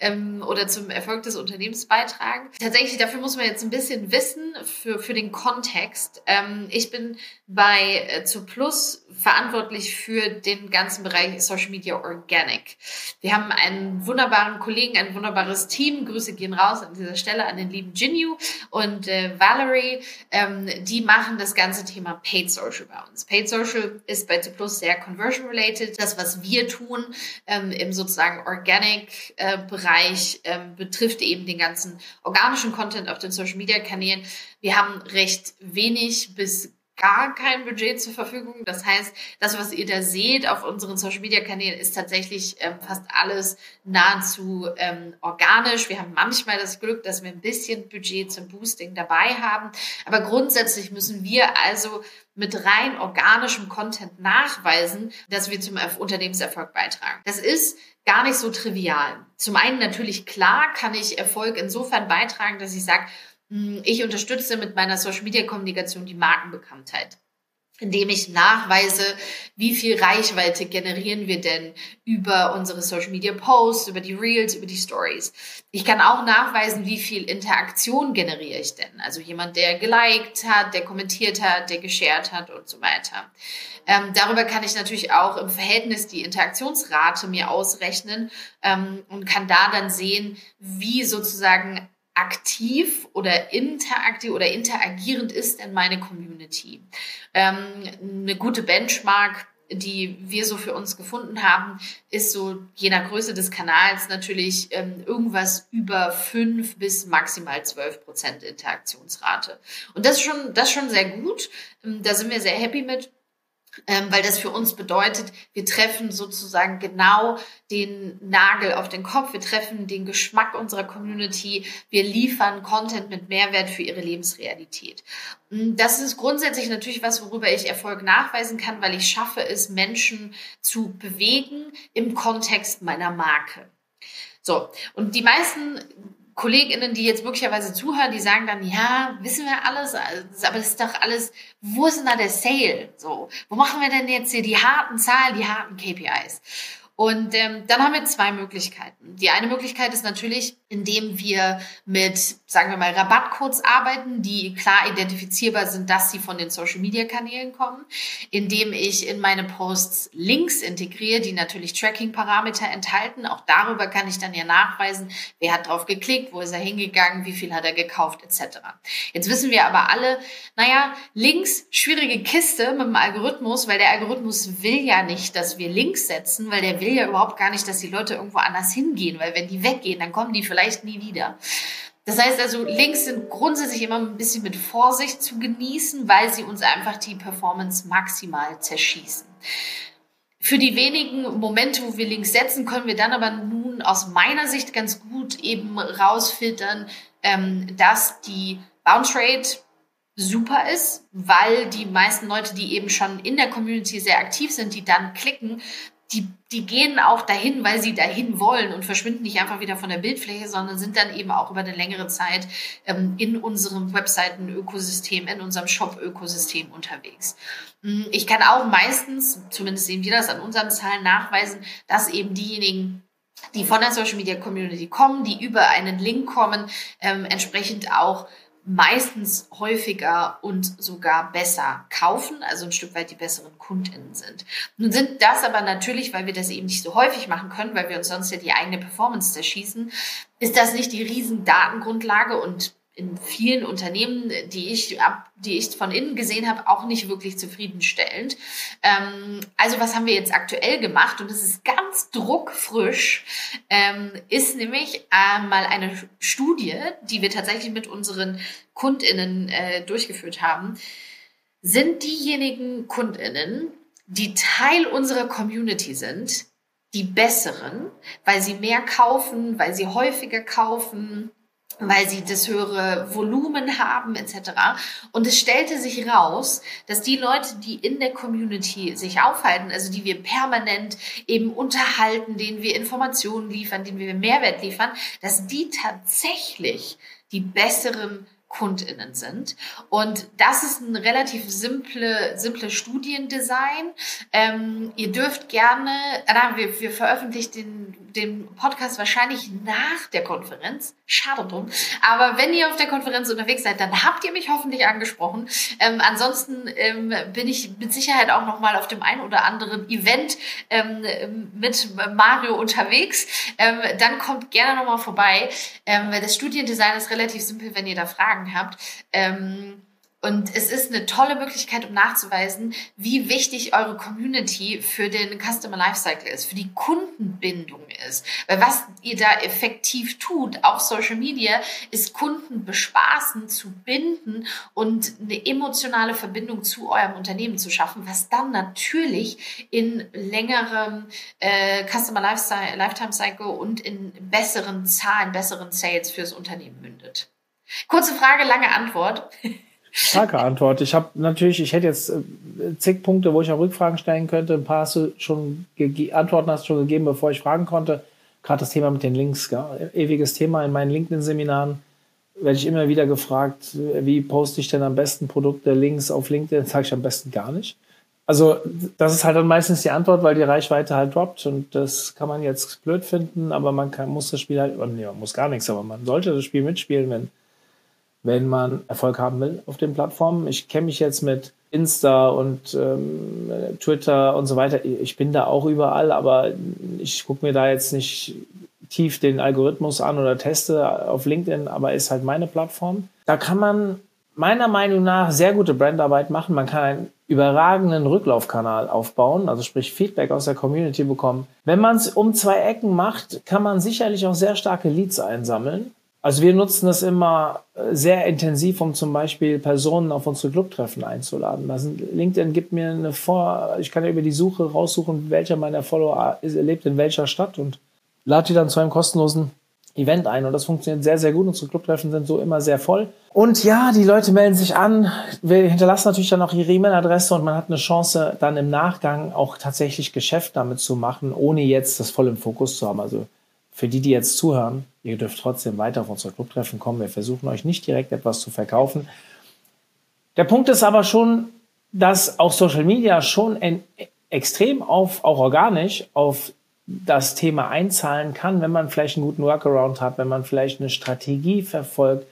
ähm, oder zum Erfolg des Unternehmens beitragen. Tatsächlich, dafür muss man jetzt ein bisschen wissen für, für den Kontext. Ähm, ich bin bei äh, zu Plus verantwortlich für den ganzen Bereich Social Media Organic. Wir haben einen wunderbaren Kollegen, ein wunderbares Team. Grüße gehen raus an dieser Stelle an den lieben Jinyu und äh, Valerie. Ähm, die machen das ganze Thema Paid Social bei uns. Paid Social ist bei Plus sehr conversion-related. Das, was wir tun ähm, im sozusagen Organic-Bereich, äh, ähm, betrifft eben den ganzen organischen Content auf den Social-Media-Kanälen. Wir haben recht wenig bis gar kein Budget zur Verfügung. Das heißt, das, was ihr da seht auf unseren Social-Media-Kanälen, ist tatsächlich ähm, fast alles nahezu ähm, organisch. Wir haben manchmal das Glück, dass wir ein bisschen Budget zum Boosting dabei haben. Aber grundsätzlich müssen wir also mit rein organischem Content nachweisen, dass wir zum Unternehmenserfolg beitragen. Das ist gar nicht so trivial. Zum einen natürlich klar kann ich Erfolg insofern beitragen, dass ich sage, ich unterstütze mit meiner Social-Media-Kommunikation die Markenbekanntheit indem ich nachweise, wie viel Reichweite generieren wir denn über unsere Social Media Posts, über die Reels, über die Stories. Ich kann auch nachweisen, wie viel Interaktion generiere ich denn. Also jemand, der geliked hat, der kommentiert hat, der geshared hat und so weiter. Ähm, darüber kann ich natürlich auch im Verhältnis die Interaktionsrate mir ausrechnen ähm, und kann da dann sehen, wie sozusagen aktiv oder interaktiv oder interagierend ist denn meine Community? Ähm, eine gute Benchmark, die wir so für uns gefunden haben, ist so je nach Größe des Kanals natürlich ähm, irgendwas über fünf bis maximal zwölf Prozent Interaktionsrate. Und das ist schon, das ist schon sehr gut. Ähm, da sind wir sehr happy mit weil das für uns bedeutet, wir treffen sozusagen genau den Nagel auf den Kopf, wir treffen den Geschmack unserer Community, wir liefern Content mit Mehrwert für ihre Lebensrealität. Das ist grundsätzlich natürlich was, worüber ich Erfolg nachweisen kann, weil ich schaffe es, Menschen zu bewegen im Kontext meiner Marke. So, und die meisten KollegInnen, die jetzt möglicherweise zuhören, die sagen dann, ja, wissen wir alles, aber das ist doch alles, wo ist denn da der Sale? So, wo machen wir denn jetzt hier die harten Zahlen, die harten KPIs? Und ähm, dann haben wir zwei Möglichkeiten. Die eine Möglichkeit ist natürlich, indem wir mit, sagen wir mal, Rabattcodes arbeiten, die klar identifizierbar sind, dass sie von den Social-Media-Kanälen kommen, indem ich in meine Posts Links integriere, die natürlich Tracking-Parameter enthalten. Auch darüber kann ich dann ja nachweisen, wer hat drauf geklickt, wo ist er hingegangen, wie viel hat er gekauft, etc. Jetzt wissen wir aber alle, naja, Links, schwierige Kiste mit dem Algorithmus, weil der Algorithmus will ja nicht, dass wir Links setzen, weil der will ja überhaupt gar nicht, dass die Leute irgendwo anders hingehen, weil wenn die weggehen, dann kommen die vielleicht nie wieder. Das heißt also, Links sind grundsätzlich immer ein bisschen mit Vorsicht zu genießen, weil sie uns einfach die Performance maximal zerschießen. Für die wenigen Momente, wo wir Links setzen, können wir dann aber nun aus meiner Sicht ganz gut eben rausfiltern, ähm, dass die Bounce Rate super ist, weil die meisten Leute, die eben schon in der Community sehr aktiv sind, die dann klicken, die, die gehen auch dahin, weil sie dahin wollen und verschwinden nicht einfach wieder von der Bildfläche, sondern sind dann eben auch über eine längere Zeit ähm, in unserem Webseiten-Ökosystem, in unserem Shop-Ökosystem unterwegs. Mm, ich kann auch meistens, zumindest sehen wir das an unseren Zahlen, nachweisen, dass eben diejenigen, die von der Social Media Community kommen, die über einen Link kommen, ähm, entsprechend auch meistens häufiger und sogar besser kaufen, also ein Stück weit die besseren KundInnen sind. Nun sind das aber natürlich, weil wir das eben nicht so häufig machen können, weil wir uns sonst ja die eigene Performance zerschießen, ist das nicht die riesen Datengrundlage und in vielen Unternehmen, die ich die ich von innen gesehen habe, auch nicht wirklich zufriedenstellend. Ähm, also was haben wir jetzt aktuell gemacht? Und es ist ganz druckfrisch, ähm, ist nämlich einmal eine Studie, die wir tatsächlich mit unseren KundInnen äh, durchgeführt haben. Sind diejenigen KundInnen, die Teil unserer Community sind, die besseren, weil sie mehr kaufen, weil sie häufiger kaufen, weil sie das höhere Volumen haben etc. Und es stellte sich raus, dass die Leute, die in der Community sich aufhalten, also die wir permanent eben unterhalten, denen wir Informationen liefern, denen wir Mehrwert liefern, dass die tatsächlich die besseren KundInnen sind. Und das ist ein relativ simple, simple Studiendesign. Ähm, ihr dürft gerne, na, wir, wir veröffentlichen den, den Podcast wahrscheinlich nach der Konferenz. Schade drum. Aber wenn ihr auf der Konferenz unterwegs seid, dann habt ihr mich hoffentlich angesprochen. Ähm, ansonsten ähm, bin ich mit Sicherheit auch noch mal auf dem einen oder anderen Event ähm, mit Mario unterwegs. Ähm, dann kommt gerne noch mal vorbei. Ähm, das Studiendesign ist relativ simpel, wenn ihr da Fragen habt. Ähm, und es ist eine tolle Möglichkeit, um nachzuweisen, wie wichtig eure Community für den Customer Lifecycle ist, für die Kundenbindung ist. Weil was ihr da effektiv tut auf Social Media, ist Kunden bespaßen, zu binden und eine emotionale Verbindung zu eurem Unternehmen zu schaffen, was dann natürlich in längerem äh, Customer Lifetime Cycle und in besseren Zahlen, besseren Sales fürs Unternehmen mündet. Kurze Frage, lange Antwort. Starke Antwort. Ich habe natürlich, ich hätte jetzt äh, zig Punkte, wo ich auch Rückfragen stellen könnte. Ein paar hast du schon Antworten hast du schon gegeben, bevor ich fragen konnte. Gerade das Thema mit den Links, gell? ewiges Thema in meinen LinkedIn-Seminaren werde ich immer wieder gefragt, wie poste ich denn am besten Produkte, Links auf LinkedIn? Sage ich am besten gar nicht. Also das ist halt dann meistens die Antwort, weil die Reichweite halt droppt und das kann man jetzt blöd finden, aber man kann, muss das Spiel halt, nee, man muss gar nichts, aber man sollte das Spiel mitspielen, wenn wenn man Erfolg haben will auf den Plattformen. Ich kenne mich jetzt mit Insta und ähm, Twitter und so weiter. Ich bin da auch überall, aber ich gucke mir da jetzt nicht tief den Algorithmus an oder teste auf LinkedIn, aber ist halt meine Plattform. Da kann man meiner Meinung nach sehr gute Brandarbeit machen. Man kann einen überragenden Rücklaufkanal aufbauen, also sprich Feedback aus der Community bekommen. Wenn man es um zwei Ecken macht, kann man sicherlich auch sehr starke Leads einsammeln. Also wir nutzen das immer äh, sehr intensiv, um zum Beispiel Personen auf unsere Clubtreffen einzuladen. Also LinkedIn gibt mir eine Vor, ich kann ja über die Suche raussuchen, welcher meiner Follower lebt in welcher Stadt und lade die dann zu einem kostenlosen Event ein. Und das funktioniert sehr, sehr gut. Unsere Clubtreffen sind so immer sehr voll. Und ja, die Leute melden sich an. Wir hinterlassen natürlich dann auch ihre E-Mail-Adresse und man hat eine Chance, dann im Nachgang auch tatsächlich Geschäft damit zu machen, ohne jetzt das voll im Fokus zu haben. Also für die, die jetzt zuhören, ihr dürft trotzdem weiter auf unsere Clubtreffen kommen. Wir versuchen euch nicht direkt etwas zu verkaufen. Der Punkt ist aber schon, dass auch Social Media schon ein, extrem auf, auch organisch, auf das Thema einzahlen kann, wenn man vielleicht einen guten Workaround hat, wenn man vielleicht eine Strategie verfolgt,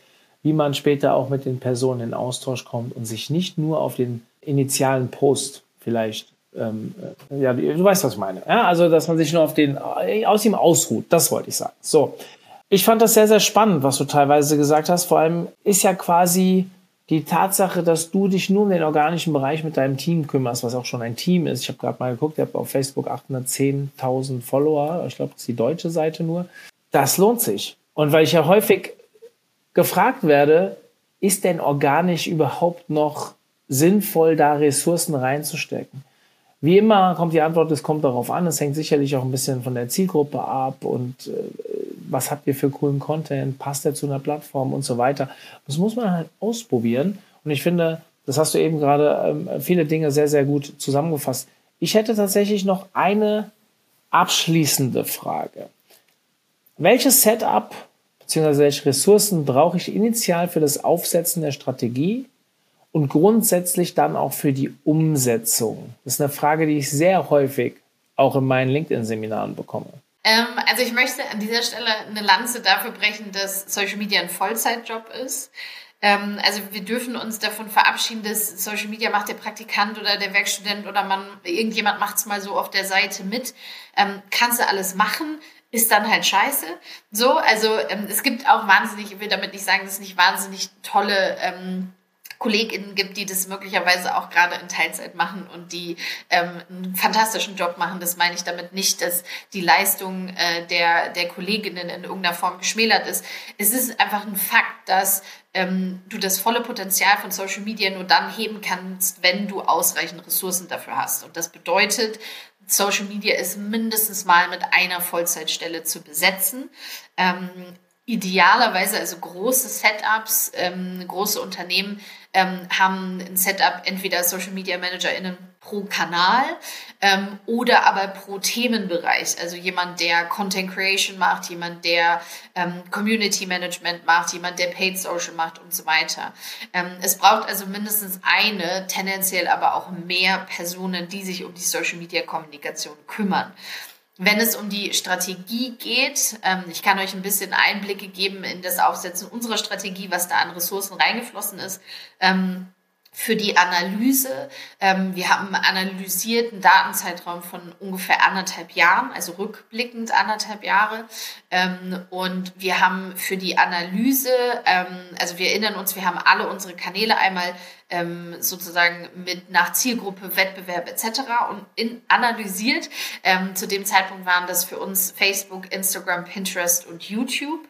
wie man später auch mit den Personen in Austausch kommt und sich nicht nur auf den initialen Post vielleicht ähm, äh, ja, du weißt, was ich meine. Ja, also, dass man sich nur auf den, äh, aus ihm ausruht. Das wollte ich sagen. So. Ich fand das sehr, sehr spannend, was du teilweise gesagt hast. Vor allem ist ja quasi die Tatsache, dass du dich nur um den organischen Bereich mit deinem Team kümmerst, was auch schon ein Team ist. Ich habe gerade mal geguckt, ihr habt auf Facebook 810.000 Follower. Ich glaube, das ist die deutsche Seite nur. Das lohnt sich. Und weil ich ja häufig gefragt werde, ist denn organisch überhaupt noch sinnvoll, da Ressourcen reinzustecken? Wie immer kommt die Antwort, es kommt darauf an. Es hängt sicherlich auch ein bisschen von der Zielgruppe ab und äh, was habt ihr für coolen Content, passt der zu einer Plattform und so weiter. Das muss man halt ausprobieren. Und ich finde, das hast du eben gerade ähm, viele Dinge sehr, sehr gut zusammengefasst. Ich hätte tatsächlich noch eine abschließende Frage. Welches Setup bzw. welche Ressourcen brauche ich initial für das Aufsetzen der Strategie und grundsätzlich dann auch für die Umsetzung? Das ist eine Frage, die ich sehr häufig auch in meinen LinkedIn-Seminaren bekomme. Ähm, also ich möchte an dieser Stelle eine Lanze dafür brechen, dass Social Media ein Vollzeitjob ist. Ähm, also wir dürfen uns davon verabschieden, dass Social Media macht der Praktikant oder der Werkstudent oder man irgendjemand macht es mal so auf der Seite mit. Ähm, kannst du alles machen? ist dann halt scheiße. So, also ähm, es gibt auch wahnsinnig, ich will damit nicht sagen, dass es nicht wahnsinnig tolle ähm, KollegInnen gibt, die das möglicherweise auch gerade in Teilzeit machen und die ähm, einen fantastischen Job machen. Das meine ich damit nicht, dass die Leistung äh, der, der Kolleginnen in irgendeiner Form geschmälert ist. Es ist einfach ein Fakt, dass ähm, du das volle Potenzial von Social Media nur dann heben kannst, wenn du ausreichend Ressourcen dafür hast. Und das bedeutet, Social Media ist mindestens mal mit einer Vollzeitstelle zu besetzen. Ähm, idealerweise, also große Setups, ähm, große Unternehmen ähm, haben ein Setup entweder Social Media ManagerInnen pro Kanal ähm, oder aber pro Themenbereich. Also jemand, der Content Creation macht, jemand, der ähm, Community Management macht, jemand, der Paid Social macht und so weiter. Ähm, es braucht also mindestens eine, tendenziell aber auch mehr Personen, die sich um die Social Media Kommunikation kümmern. Wenn es um die Strategie geht, ähm, ich kann euch ein bisschen Einblicke geben in das Aufsetzen unserer Strategie, was da an Ressourcen reingeflossen ist. Ähm, für die Analyse. Ähm, wir haben analysiert einen Datenzeitraum von ungefähr anderthalb Jahren, also rückblickend anderthalb Jahre. Ähm, und wir haben für die Analyse, ähm, also wir erinnern uns, wir haben alle unsere Kanäle einmal ähm, sozusagen mit nach Zielgruppe, Wettbewerb etc. und in, analysiert. Ähm, zu dem Zeitpunkt waren das für uns Facebook, Instagram, Pinterest und YouTube.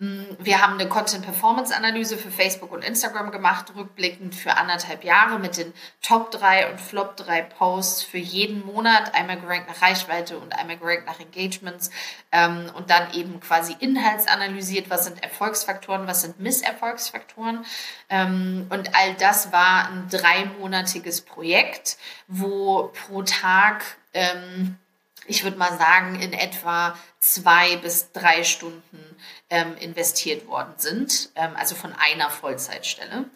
Mm, wir haben eine Content Performance Analyse für Facebook und Instagram gemacht, rückblickend für anderthalb Jahre mit den Top 3 und Flop 3 Posts für jeden Monat, einmal gerankt nach Reichweite und einmal gerankt nach Engagements ähm, und dann eben quasi inhaltsanalysiert, was sind Erfolgsfaktoren, was sind Misserfolgsfaktoren. Ähm, und all das war ein dreimonatiges Projekt, wo pro Tag ähm, ich würde mal sagen, in etwa zwei bis drei Stunden ähm, investiert worden sind, ähm, also von einer Vollzeitstelle.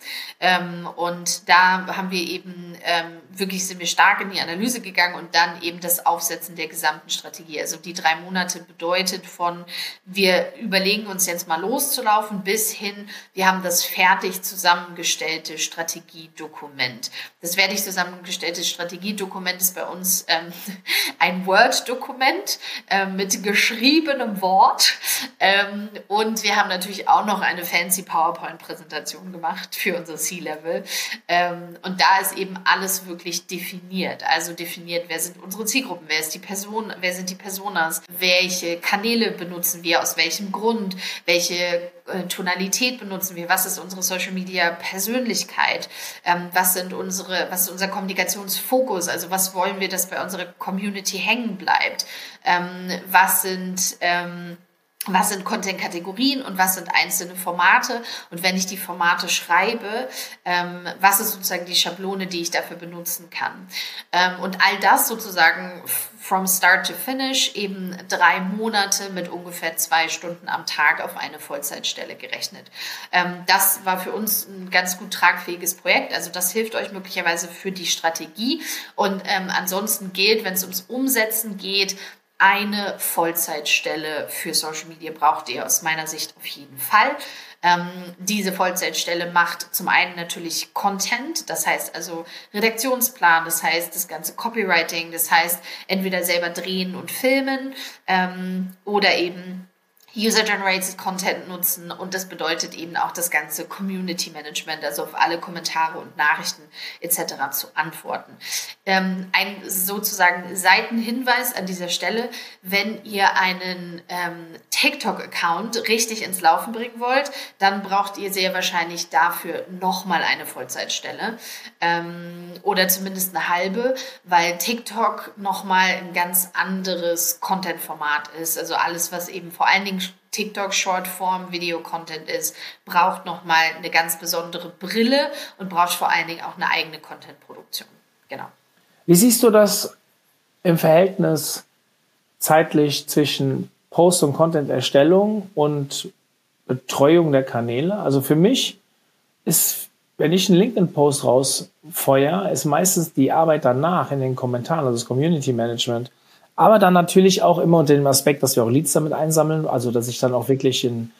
Ähm, und da haben wir eben ähm, wirklich sind wir stark in die Analyse gegangen und dann eben das Aufsetzen der gesamten Strategie. Also die drei Monate bedeutet von wir überlegen uns jetzt mal loszulaufen bis hin wir haben das fertig zusammengestellte Strategiedokument. Das fertig zusammengestellte Strategiedokument ist bei uns ähm, ein Word-Dokument äh, mit geschriebenem Wort. Ähm, und wir haben natürlich auch noch eine fancy PowerPoint-Präsentation gemacht für unser C-Level. Ähm, und da ist eben alles wirklich definiert. Also definiert, wer sind unsere Zielgruppen, wer ist die Person, wer sind die Personas, welche Kanäle benutzen wir, aus welchem Grund, welche äh, Tonalität benutzen wir, was ist unsere Social Media Persönlichkeit, ähm, was sind unsere, was ist unser Kommunikationsfokus, also was wollen wir, dass bei unserer Community hängen bleibt, ähm, was sind ähm, was sind Content-Kategorien und was sind einzelne Formate? Und wenn ich die Formate schreibe, ähm, was ist sozusagen die Schablone, die ich dafür benutzen kann. Ähm, und all das sozusagen from start to finish, eben drei Monate mit ungefähr zwei Stunden am Tag auf eine Vollzeitstelle gerechnet. Ähm, das war für uns ein ganz gut tragfähiges Projekt, also das hilft euch möglicherweise für die Strategie und ähm, ansonsten gilt, wenn es ums Umsetzen geht, eine Vollzeitstelle für Social Media braucht ihr aus meiner Sicht auf jeden Fall. Ähm, diese Vollzeitstelle macht zum einen natürlich Content, das heißt also Redaktionsplan, das heißt das ganze Copywriting, das heißt entweder selber drehen und filmen ähm, oder eben User-Generated Content nutzen und das bedeutet eben auch das ganze Community Management, also auf alle Kommentare und Nachrichten etc. zu antworten. Ähm, ein sozusagen Seitenhinweis an dieser Stelle, wenn ihr einen ähm, TikTok-Account richtig ins Laufen bringen wollt, dann braucht ihr sehr wahrscheinlich dafür nochmal eine Vollzeitstelle ähm, oder zumindest eine halbe, weil TikTok nochmal ein ganz anderes Content-Format ist. Also alles, was eben vor allen Dingen TikTok Shortform Video Content ist, braucht nochmal eine ganz besondere Brille und braucht vor allen Dingen auch eine eigene Content Produktion. Genau. Wie siehst du das im Verhältnis zeitlich zwischen Post- und Content-Erstellung und Betreuung der Kanäle? Also für mich ist, wenn ich einen LinkedIn-Post rausfeuer, ist meistens die Arbeit danach in den Kommentaren, also das Community Management, aber dann natürlich auch immer unter dem Aspekt, dass wir auch Leads damit einsammeln, also dass ich dann auch wirklich in,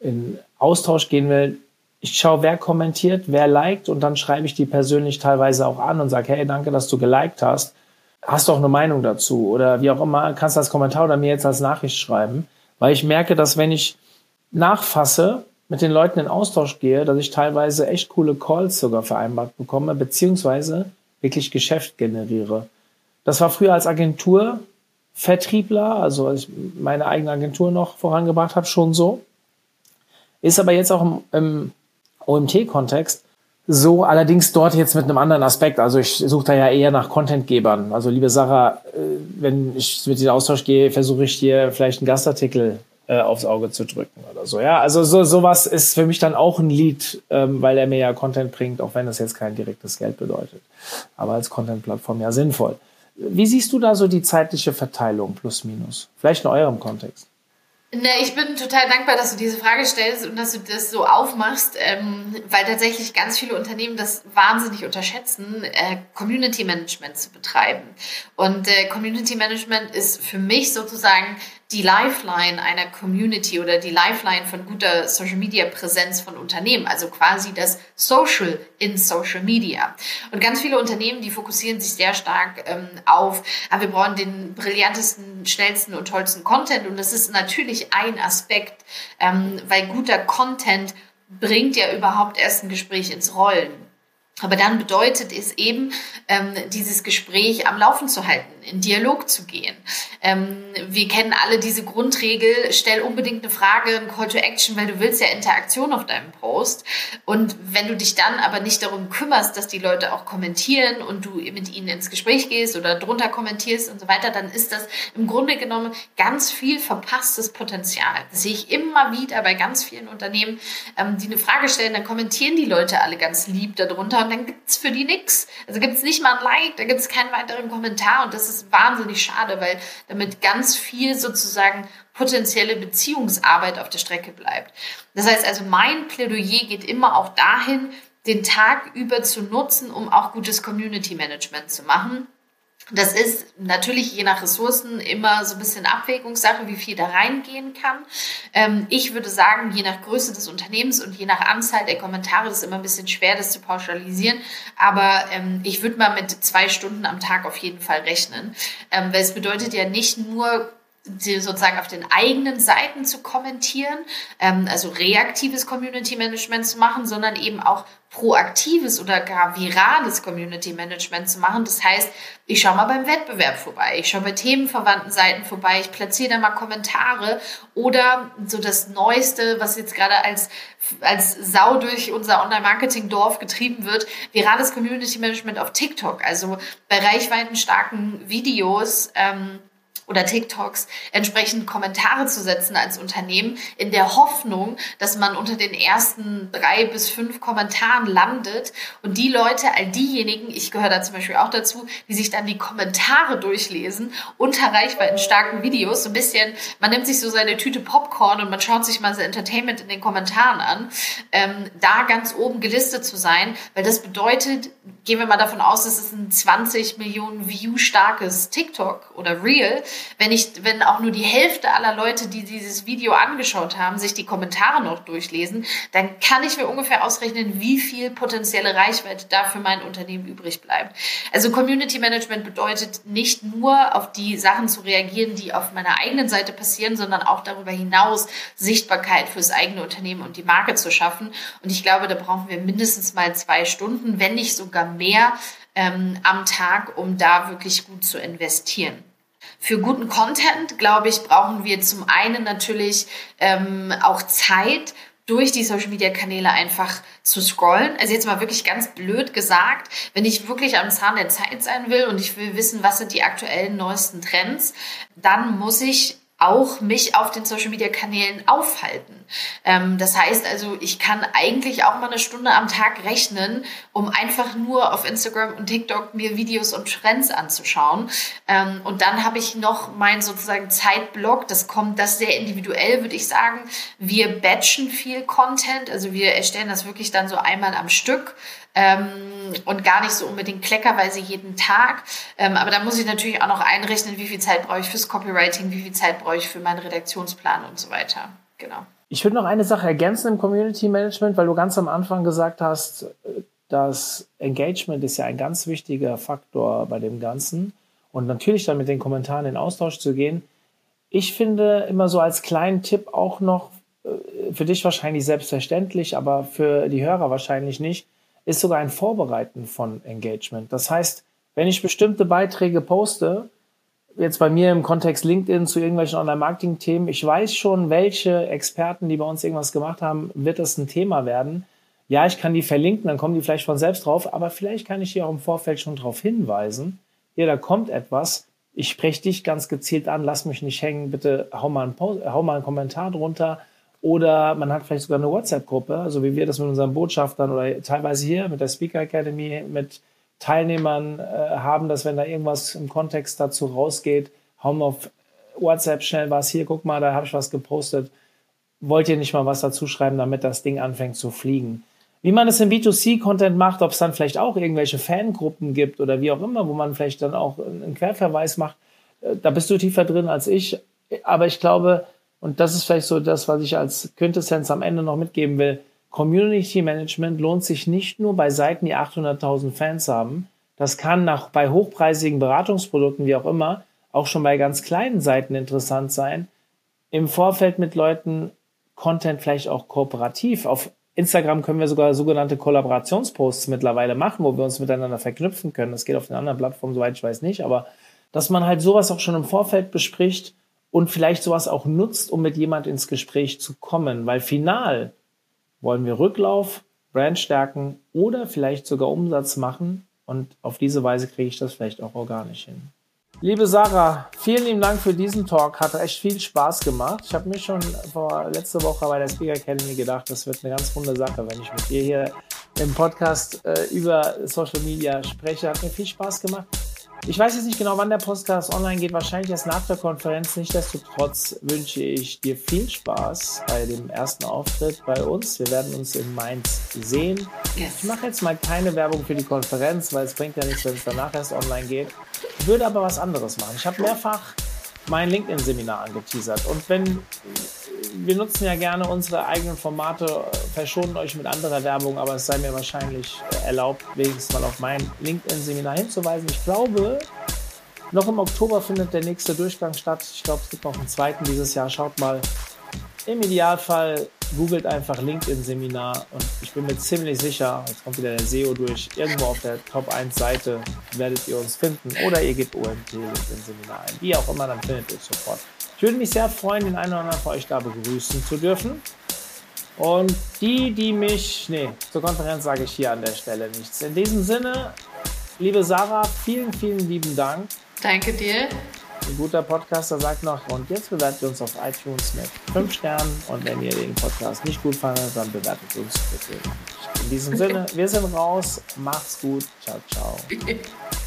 in Austausch gehen will. Ich schaue, wer kommentiert, wer liked und dann schreibe ich die persönlich teilweise auch an und sage, hey, danke, dass du geliked hast. Hast du auch eine Meinung dazu? Oder wie auch immer, kannst du als Kommentar oder mir jetzt als Nachricht schreiben. Weil ich merke, dass wenn ich nachfasse, mit den Leuten in Austausch gehe, dass ich teilweise echt coole Calls sogar vereinbart bekomme, beziehungsweise wirklich Geschäft generiere. Das war früher als Agentur Vertriebler, also als ich meine eigene Agentur noch vorangebracht habe, schon so. Ist aber jetzt auch im, im OMT-Kontext so, allerdings dort jetzt mit einem anderen Aspekt. Also ich suche da ja eher nach Contentgebern. Also liebe Sarah, äh, wenn ich mit dir in Austausch gehe, versuche ich dir vielleicht einen Gastartikel äh, aufs Auge zu drücken oder so. Ja, also so sowas ist für mich dann auch ein Lied, ähm, weil er mir ja Content bringt, auch wenn das jetzt kein direktes Geld bedeutet, aber als Content-Plattform ja sinnvoll. Wie siehst du da so die zeitliche Verteilung plus minus? Vielleicht in eurem Kontext. Ne, ich bin total dankbar, dass du diese Frage stellst und dass du das so aufmachst, ähm, weil tatsächlich ganz viele Unternehmen das wahnsinnig unterschätzen, äh, Community Management zu betreiben. Und äh, Community Management ist für mich sozusagen die Lifeline einer Community oder die Lifeline von guter Social Media Präsenz von Unternehmen, also quasi das Social in Social Media. Und ganz viele Unternehmen, die fokussieren sich sehr stark ähm, auf, ah, wir brauchen den brillantesten, schnellsten und tollsten Content. Und das ist natürlich ein Aspekt, ähm, weil guter Content bringt ja überhaupt erst ein Gespräch ins Rollen. Aber dann bedeutet es eben, ähm, dieses Gespräch am Laufen zu halten, in Dialog zu gehen. Ähm, wir kennen alle diese Grundregel, stell unbedingt eine Frage, ein Call to Action, weil du willst ja Interaktion auf deinem Post. Und wenn du dich dann aber nicht darum kümmerst, dass die Leute auch kommentieren und du mit ihnen ins Gespräch gehst oder drunter kommentierst und so weiter, dann ist das im Grunde genommen ganz viel verpasstes Potenzial. Das sehe ich immer wieder bei ganz vielen Unternehmen, ähm, die eine Frage stellen, dann kommentieren die Leute alle ganz lieb darunter und dann gibt's für die nix. Also gibt's nicht mal ein Like, da gibt's keinen weiteren Kommentar und das ist wahnsinnig schade, weil damit ganz viel sozusagen potenzielle Beziehungsarbeit auf der Strecke bleibt. Das heißt also, mein Plädoyer geht immer auch dahin, den Tag über zu nutzen, um auch gutes Community Management zu machen das ist natürlich je nach Ressourcen immer so ein bisschen Abwägungssache, wie viel da reingehen kann. Ähm, ich würde sagen, je nach Größe des Unternehmens und je nach Anzahl der Kommentare, das ist immer ein bisschen schwer, das zu pauschalisieren. Aber ähm, ich würde mal mit zwei Stunden am Tag auf jeden Fall rechnen. Ähm, weil es bedeutet ja nicht nur sozusagen auf den eigenen Seiten zu kommentieren, ähm, also reaktives Community Management zu machen, sondern eben auch proaktives oder gar virales Community Management zu machen. Das heißt, ich schaue mal beim Wettbewerb vorbei, ich schaue bei themenverwandten Seiten vorbei, ich platziere da mal Kommentare oder so das Neueste, was jetzt gerade als, als Sau durch unser Online-Marketing-Dorf getrieben wird, virales Community Management auf TikTok. Also bei reichweitenstarken Videos, ähm, oder TikToks entsprechend Kommentare zu setzen als Unternehmen in der Hoffnung, dass man unter den ersten drei bis fünf Kommentaren landet. Und die Leute, all diejenigen, ich gehöre da zum Beispiel auch dazu, die sich dann die Kommentare durchlesen unter Reichweiten starken Videos, so ein bisschen, man nimmt sich so seine Tüte Popcorn und man schaut sich mal das Entertainment in den Kommentaren an, ähm, da ganz oben gelistet zu sein, weil das bedeutet, gehen wir mal davon aus, es ein 20 Millionen View starkes TikTok oder Reel wenn ich, wenn auch nur die Hälfte aller Leute, die dieses Video angeschaut haben, sich die Kommentare noch durchlesen, dann kann ich mir ungefähr ausrechnen, wie viel potenzielle Reichweite da für mein Unternehmen übrig bleibt. Also Community Management bedeutet nicht nur auf die Sachen zu reagieren, die auf meiner eigenen Seite passieren, sondern auch darüber hinaus Sichtbarkeit fürs eigene Unternehmen und die Marke zu schaffen. Und ich glaube, da brauchen wir mindestens mal zwei Stunden, wenn nicht sogar mehr ähm, am Tag, um da wirklich gut zu investieren. Für guten Content, glaube ich, brauchen wir zum einen natürlich ähm, auch Zeit, durch die Social Media Kanäle einfach zu scrollen. Also jetzt mal wirklich ganz blöd gesagt, wenn ich wirklich am Zahn der Zeit sein will und ich will wissen, was sind die aktuellen neuesten Trends, dann muss ich auch mich auf den Social Media Kanälen aufhalten. Ähm, das heißt also, ich kann eigentlich auch mal eine Stunde am Tag rechnen, um einfach nur auf Instagram und TikTok mir Videos und Trends anzuschauen. Ähm, und dann habe ich noch meinen sozusagen Zeitblock. Das kommt das sehr individuell, würde ich sagen. Wir batchen viel Content, also wir erstellen das wirklich dann so einmal am Stück ähm, und gar nicht so unbedingt kleckerweise jeden Tag. Ähm, aber da muss ich natürlich auch noch einrechnen, wie viel Zeit brauche ich fürs Copywriting, wie viel Zeit brauche ich für meinen Redaktionsplan und so weiter. Genau. Ich würde noch eine Sache ergänzen im Community Management, weil du ganz am Anfang gesagt hast, das Engagement ist ja ein ganz wichtiger Faktor bei dem Ganzen. Und natürlich dann mit den Kommentaren in Austausch zu gehen. Ich finde immer so als kleinen Tipp auch noch, äh, für dich wahrscheinlich selbstverständlich, aber für die Hörer wahrscheinlich nicht, ist sogar ein Vorbereiten von Engagement. Das heißt, wenn ich bestimmte Beiträge poste, jetzt bei mir im Kontext LinkedIn zu irgendwelchen Online-Marketing-Themen, ich weiß schon, welche Experten, die bei uns irgendwas gemacht haben, wird das ein Thema werden. Ja, ich kann die verlinken, dann kommen die vielleicht von selbst drauf, aber vielleicht kann ich hier auch im Vorfeld schon darauf hinweisen, hier, da kommt etwas, ich spreche dich ganz gezielt an, lass mich nicht hängen, bitte hau mal einen, Post, hau mal einen Kommentar drunter. Oder man hat vielleicht sogar eine WhatsApp-Gruppe, so wie wir das mit unseren Botschaftern oder teilweise hier mit der Speaker Academy, mit Teilnehmern äh, haben, dass wenn da irgendwas im Kontext dazu rausgeht, hauen wir auf WhatsApp schnell was hier, guck mal, da habe ich was gepostet. Wollt ihr nicht mal was dazu schreiben, damit das Ding anfängt zu fliegen? Wie man es im B2C-Content macht, ob es dann vielleicht auch irgendwelche Fangruppen gibt oder wie auch immer, wo man vielleicht dann auch einen Querverweis macht, äh, da bist du tiefer drin als ich. Aber ich glaube, und das ist vielleicht so das, was ich als Quintessenz am Ende noch mitgeben will, Community Management lohnt sich nicht nur bei Seiten, die 800.000 Fans haben. Das kann nach, bei hochpreisigen Beratungsprodukten, wie auch immer, auch schon bei ganz kleinen Seiten interessant sein. Im Vorfeld mit Leuten Content vielleicht auch kooperativ auf Instagram können wir sogar sogenannte Kollaborationsposts mittlerweile machen, wo wir uns miteinander verknüpfen können. Das geht auf den anderen Plattformen, soweit ich weiß, nicht. Aber dass man halt sowas auch schon im Vorfeld bespricht und vielleicht sowas auch nutzt, um mit jemand ins Gespräch zu kommen. Weil final wollen wir Rücklauf, Brand stärken oder vielleicht sogar Umsatz machen. Und auf diese Weise kriege ich das vielleicht auch organisch hin. Liebe Sarah, vielen lieben Dank für diesen Talk. Hat echt viel Spaß gemacht. Ich habe mir schon vor letzte Woche bei der Speaker Academy gedacht, das wird eine ganz runde Sache, wenn ich mit dir hier im Podcast äh, über Social Media spreche. Hat mir viel Spaß gemacht. Ich weiß jetzt nicht genau, wann der Podcast online geht. Wahrscheinlich erst nach der Konferenz. Nichtsdestotrotz wünsche ich dir viel Spaß bei dem ersten Auftritt bei uns. Wir werden uns in Mainz sehen. Yes. Ich mache jetzt mal keine Werbung für die Konferenz, weil es bringt ja nichts, wenn es danach erst online geht. Ich würde aber was anderes machen. Ich habe mehrfach mein LinkedIn-Seminar angeteasert. Und wenn wir nutzen ja gerne unsere eigenen Formate, verschonen euch mit anderer Werbung, aber es sei mir wahrscheinlich erlaubt, wenigstens mal auf mein LinkedIn-Seminar hinzuweisen. Ich glaube, noch im Oktober findet der nächste Durchgang statt. Ich glaube, es gibt noch einen zweiten dieses Jahr. Schaut mal. Im Idealfall googelt einfach LinkedIn-Seminar und ich bin mir ziemlich sicher, jetzt kommt wieder der SEO durch, irgendwo auf der Top 1 Seite werdet ihr uns finden oder ihr gebt OMT LinkedIn-Seminar ein. Wie auch immer, dann findet ihr es sofort. Ich würde mich sehr freuen, den einen oder anderen von euch da begrüßen zu dürfen. Und die, die mich, nee, zur Konferenz sage ich hier an der Stelle nichts. In diesem Sinne, liebe Sarah, vielen, vielen lieben Dank. Danke dir. Ein guter Podcaster sagt noch, und jetzt bewertet uns auf iTunes mit 5 Sternen. Und wenn ihr den Podcast nicht gut fandet, dann bewertet uns bitte. In diesem Sinne, wir sind raus. Macht's gut. Ciao, ciao.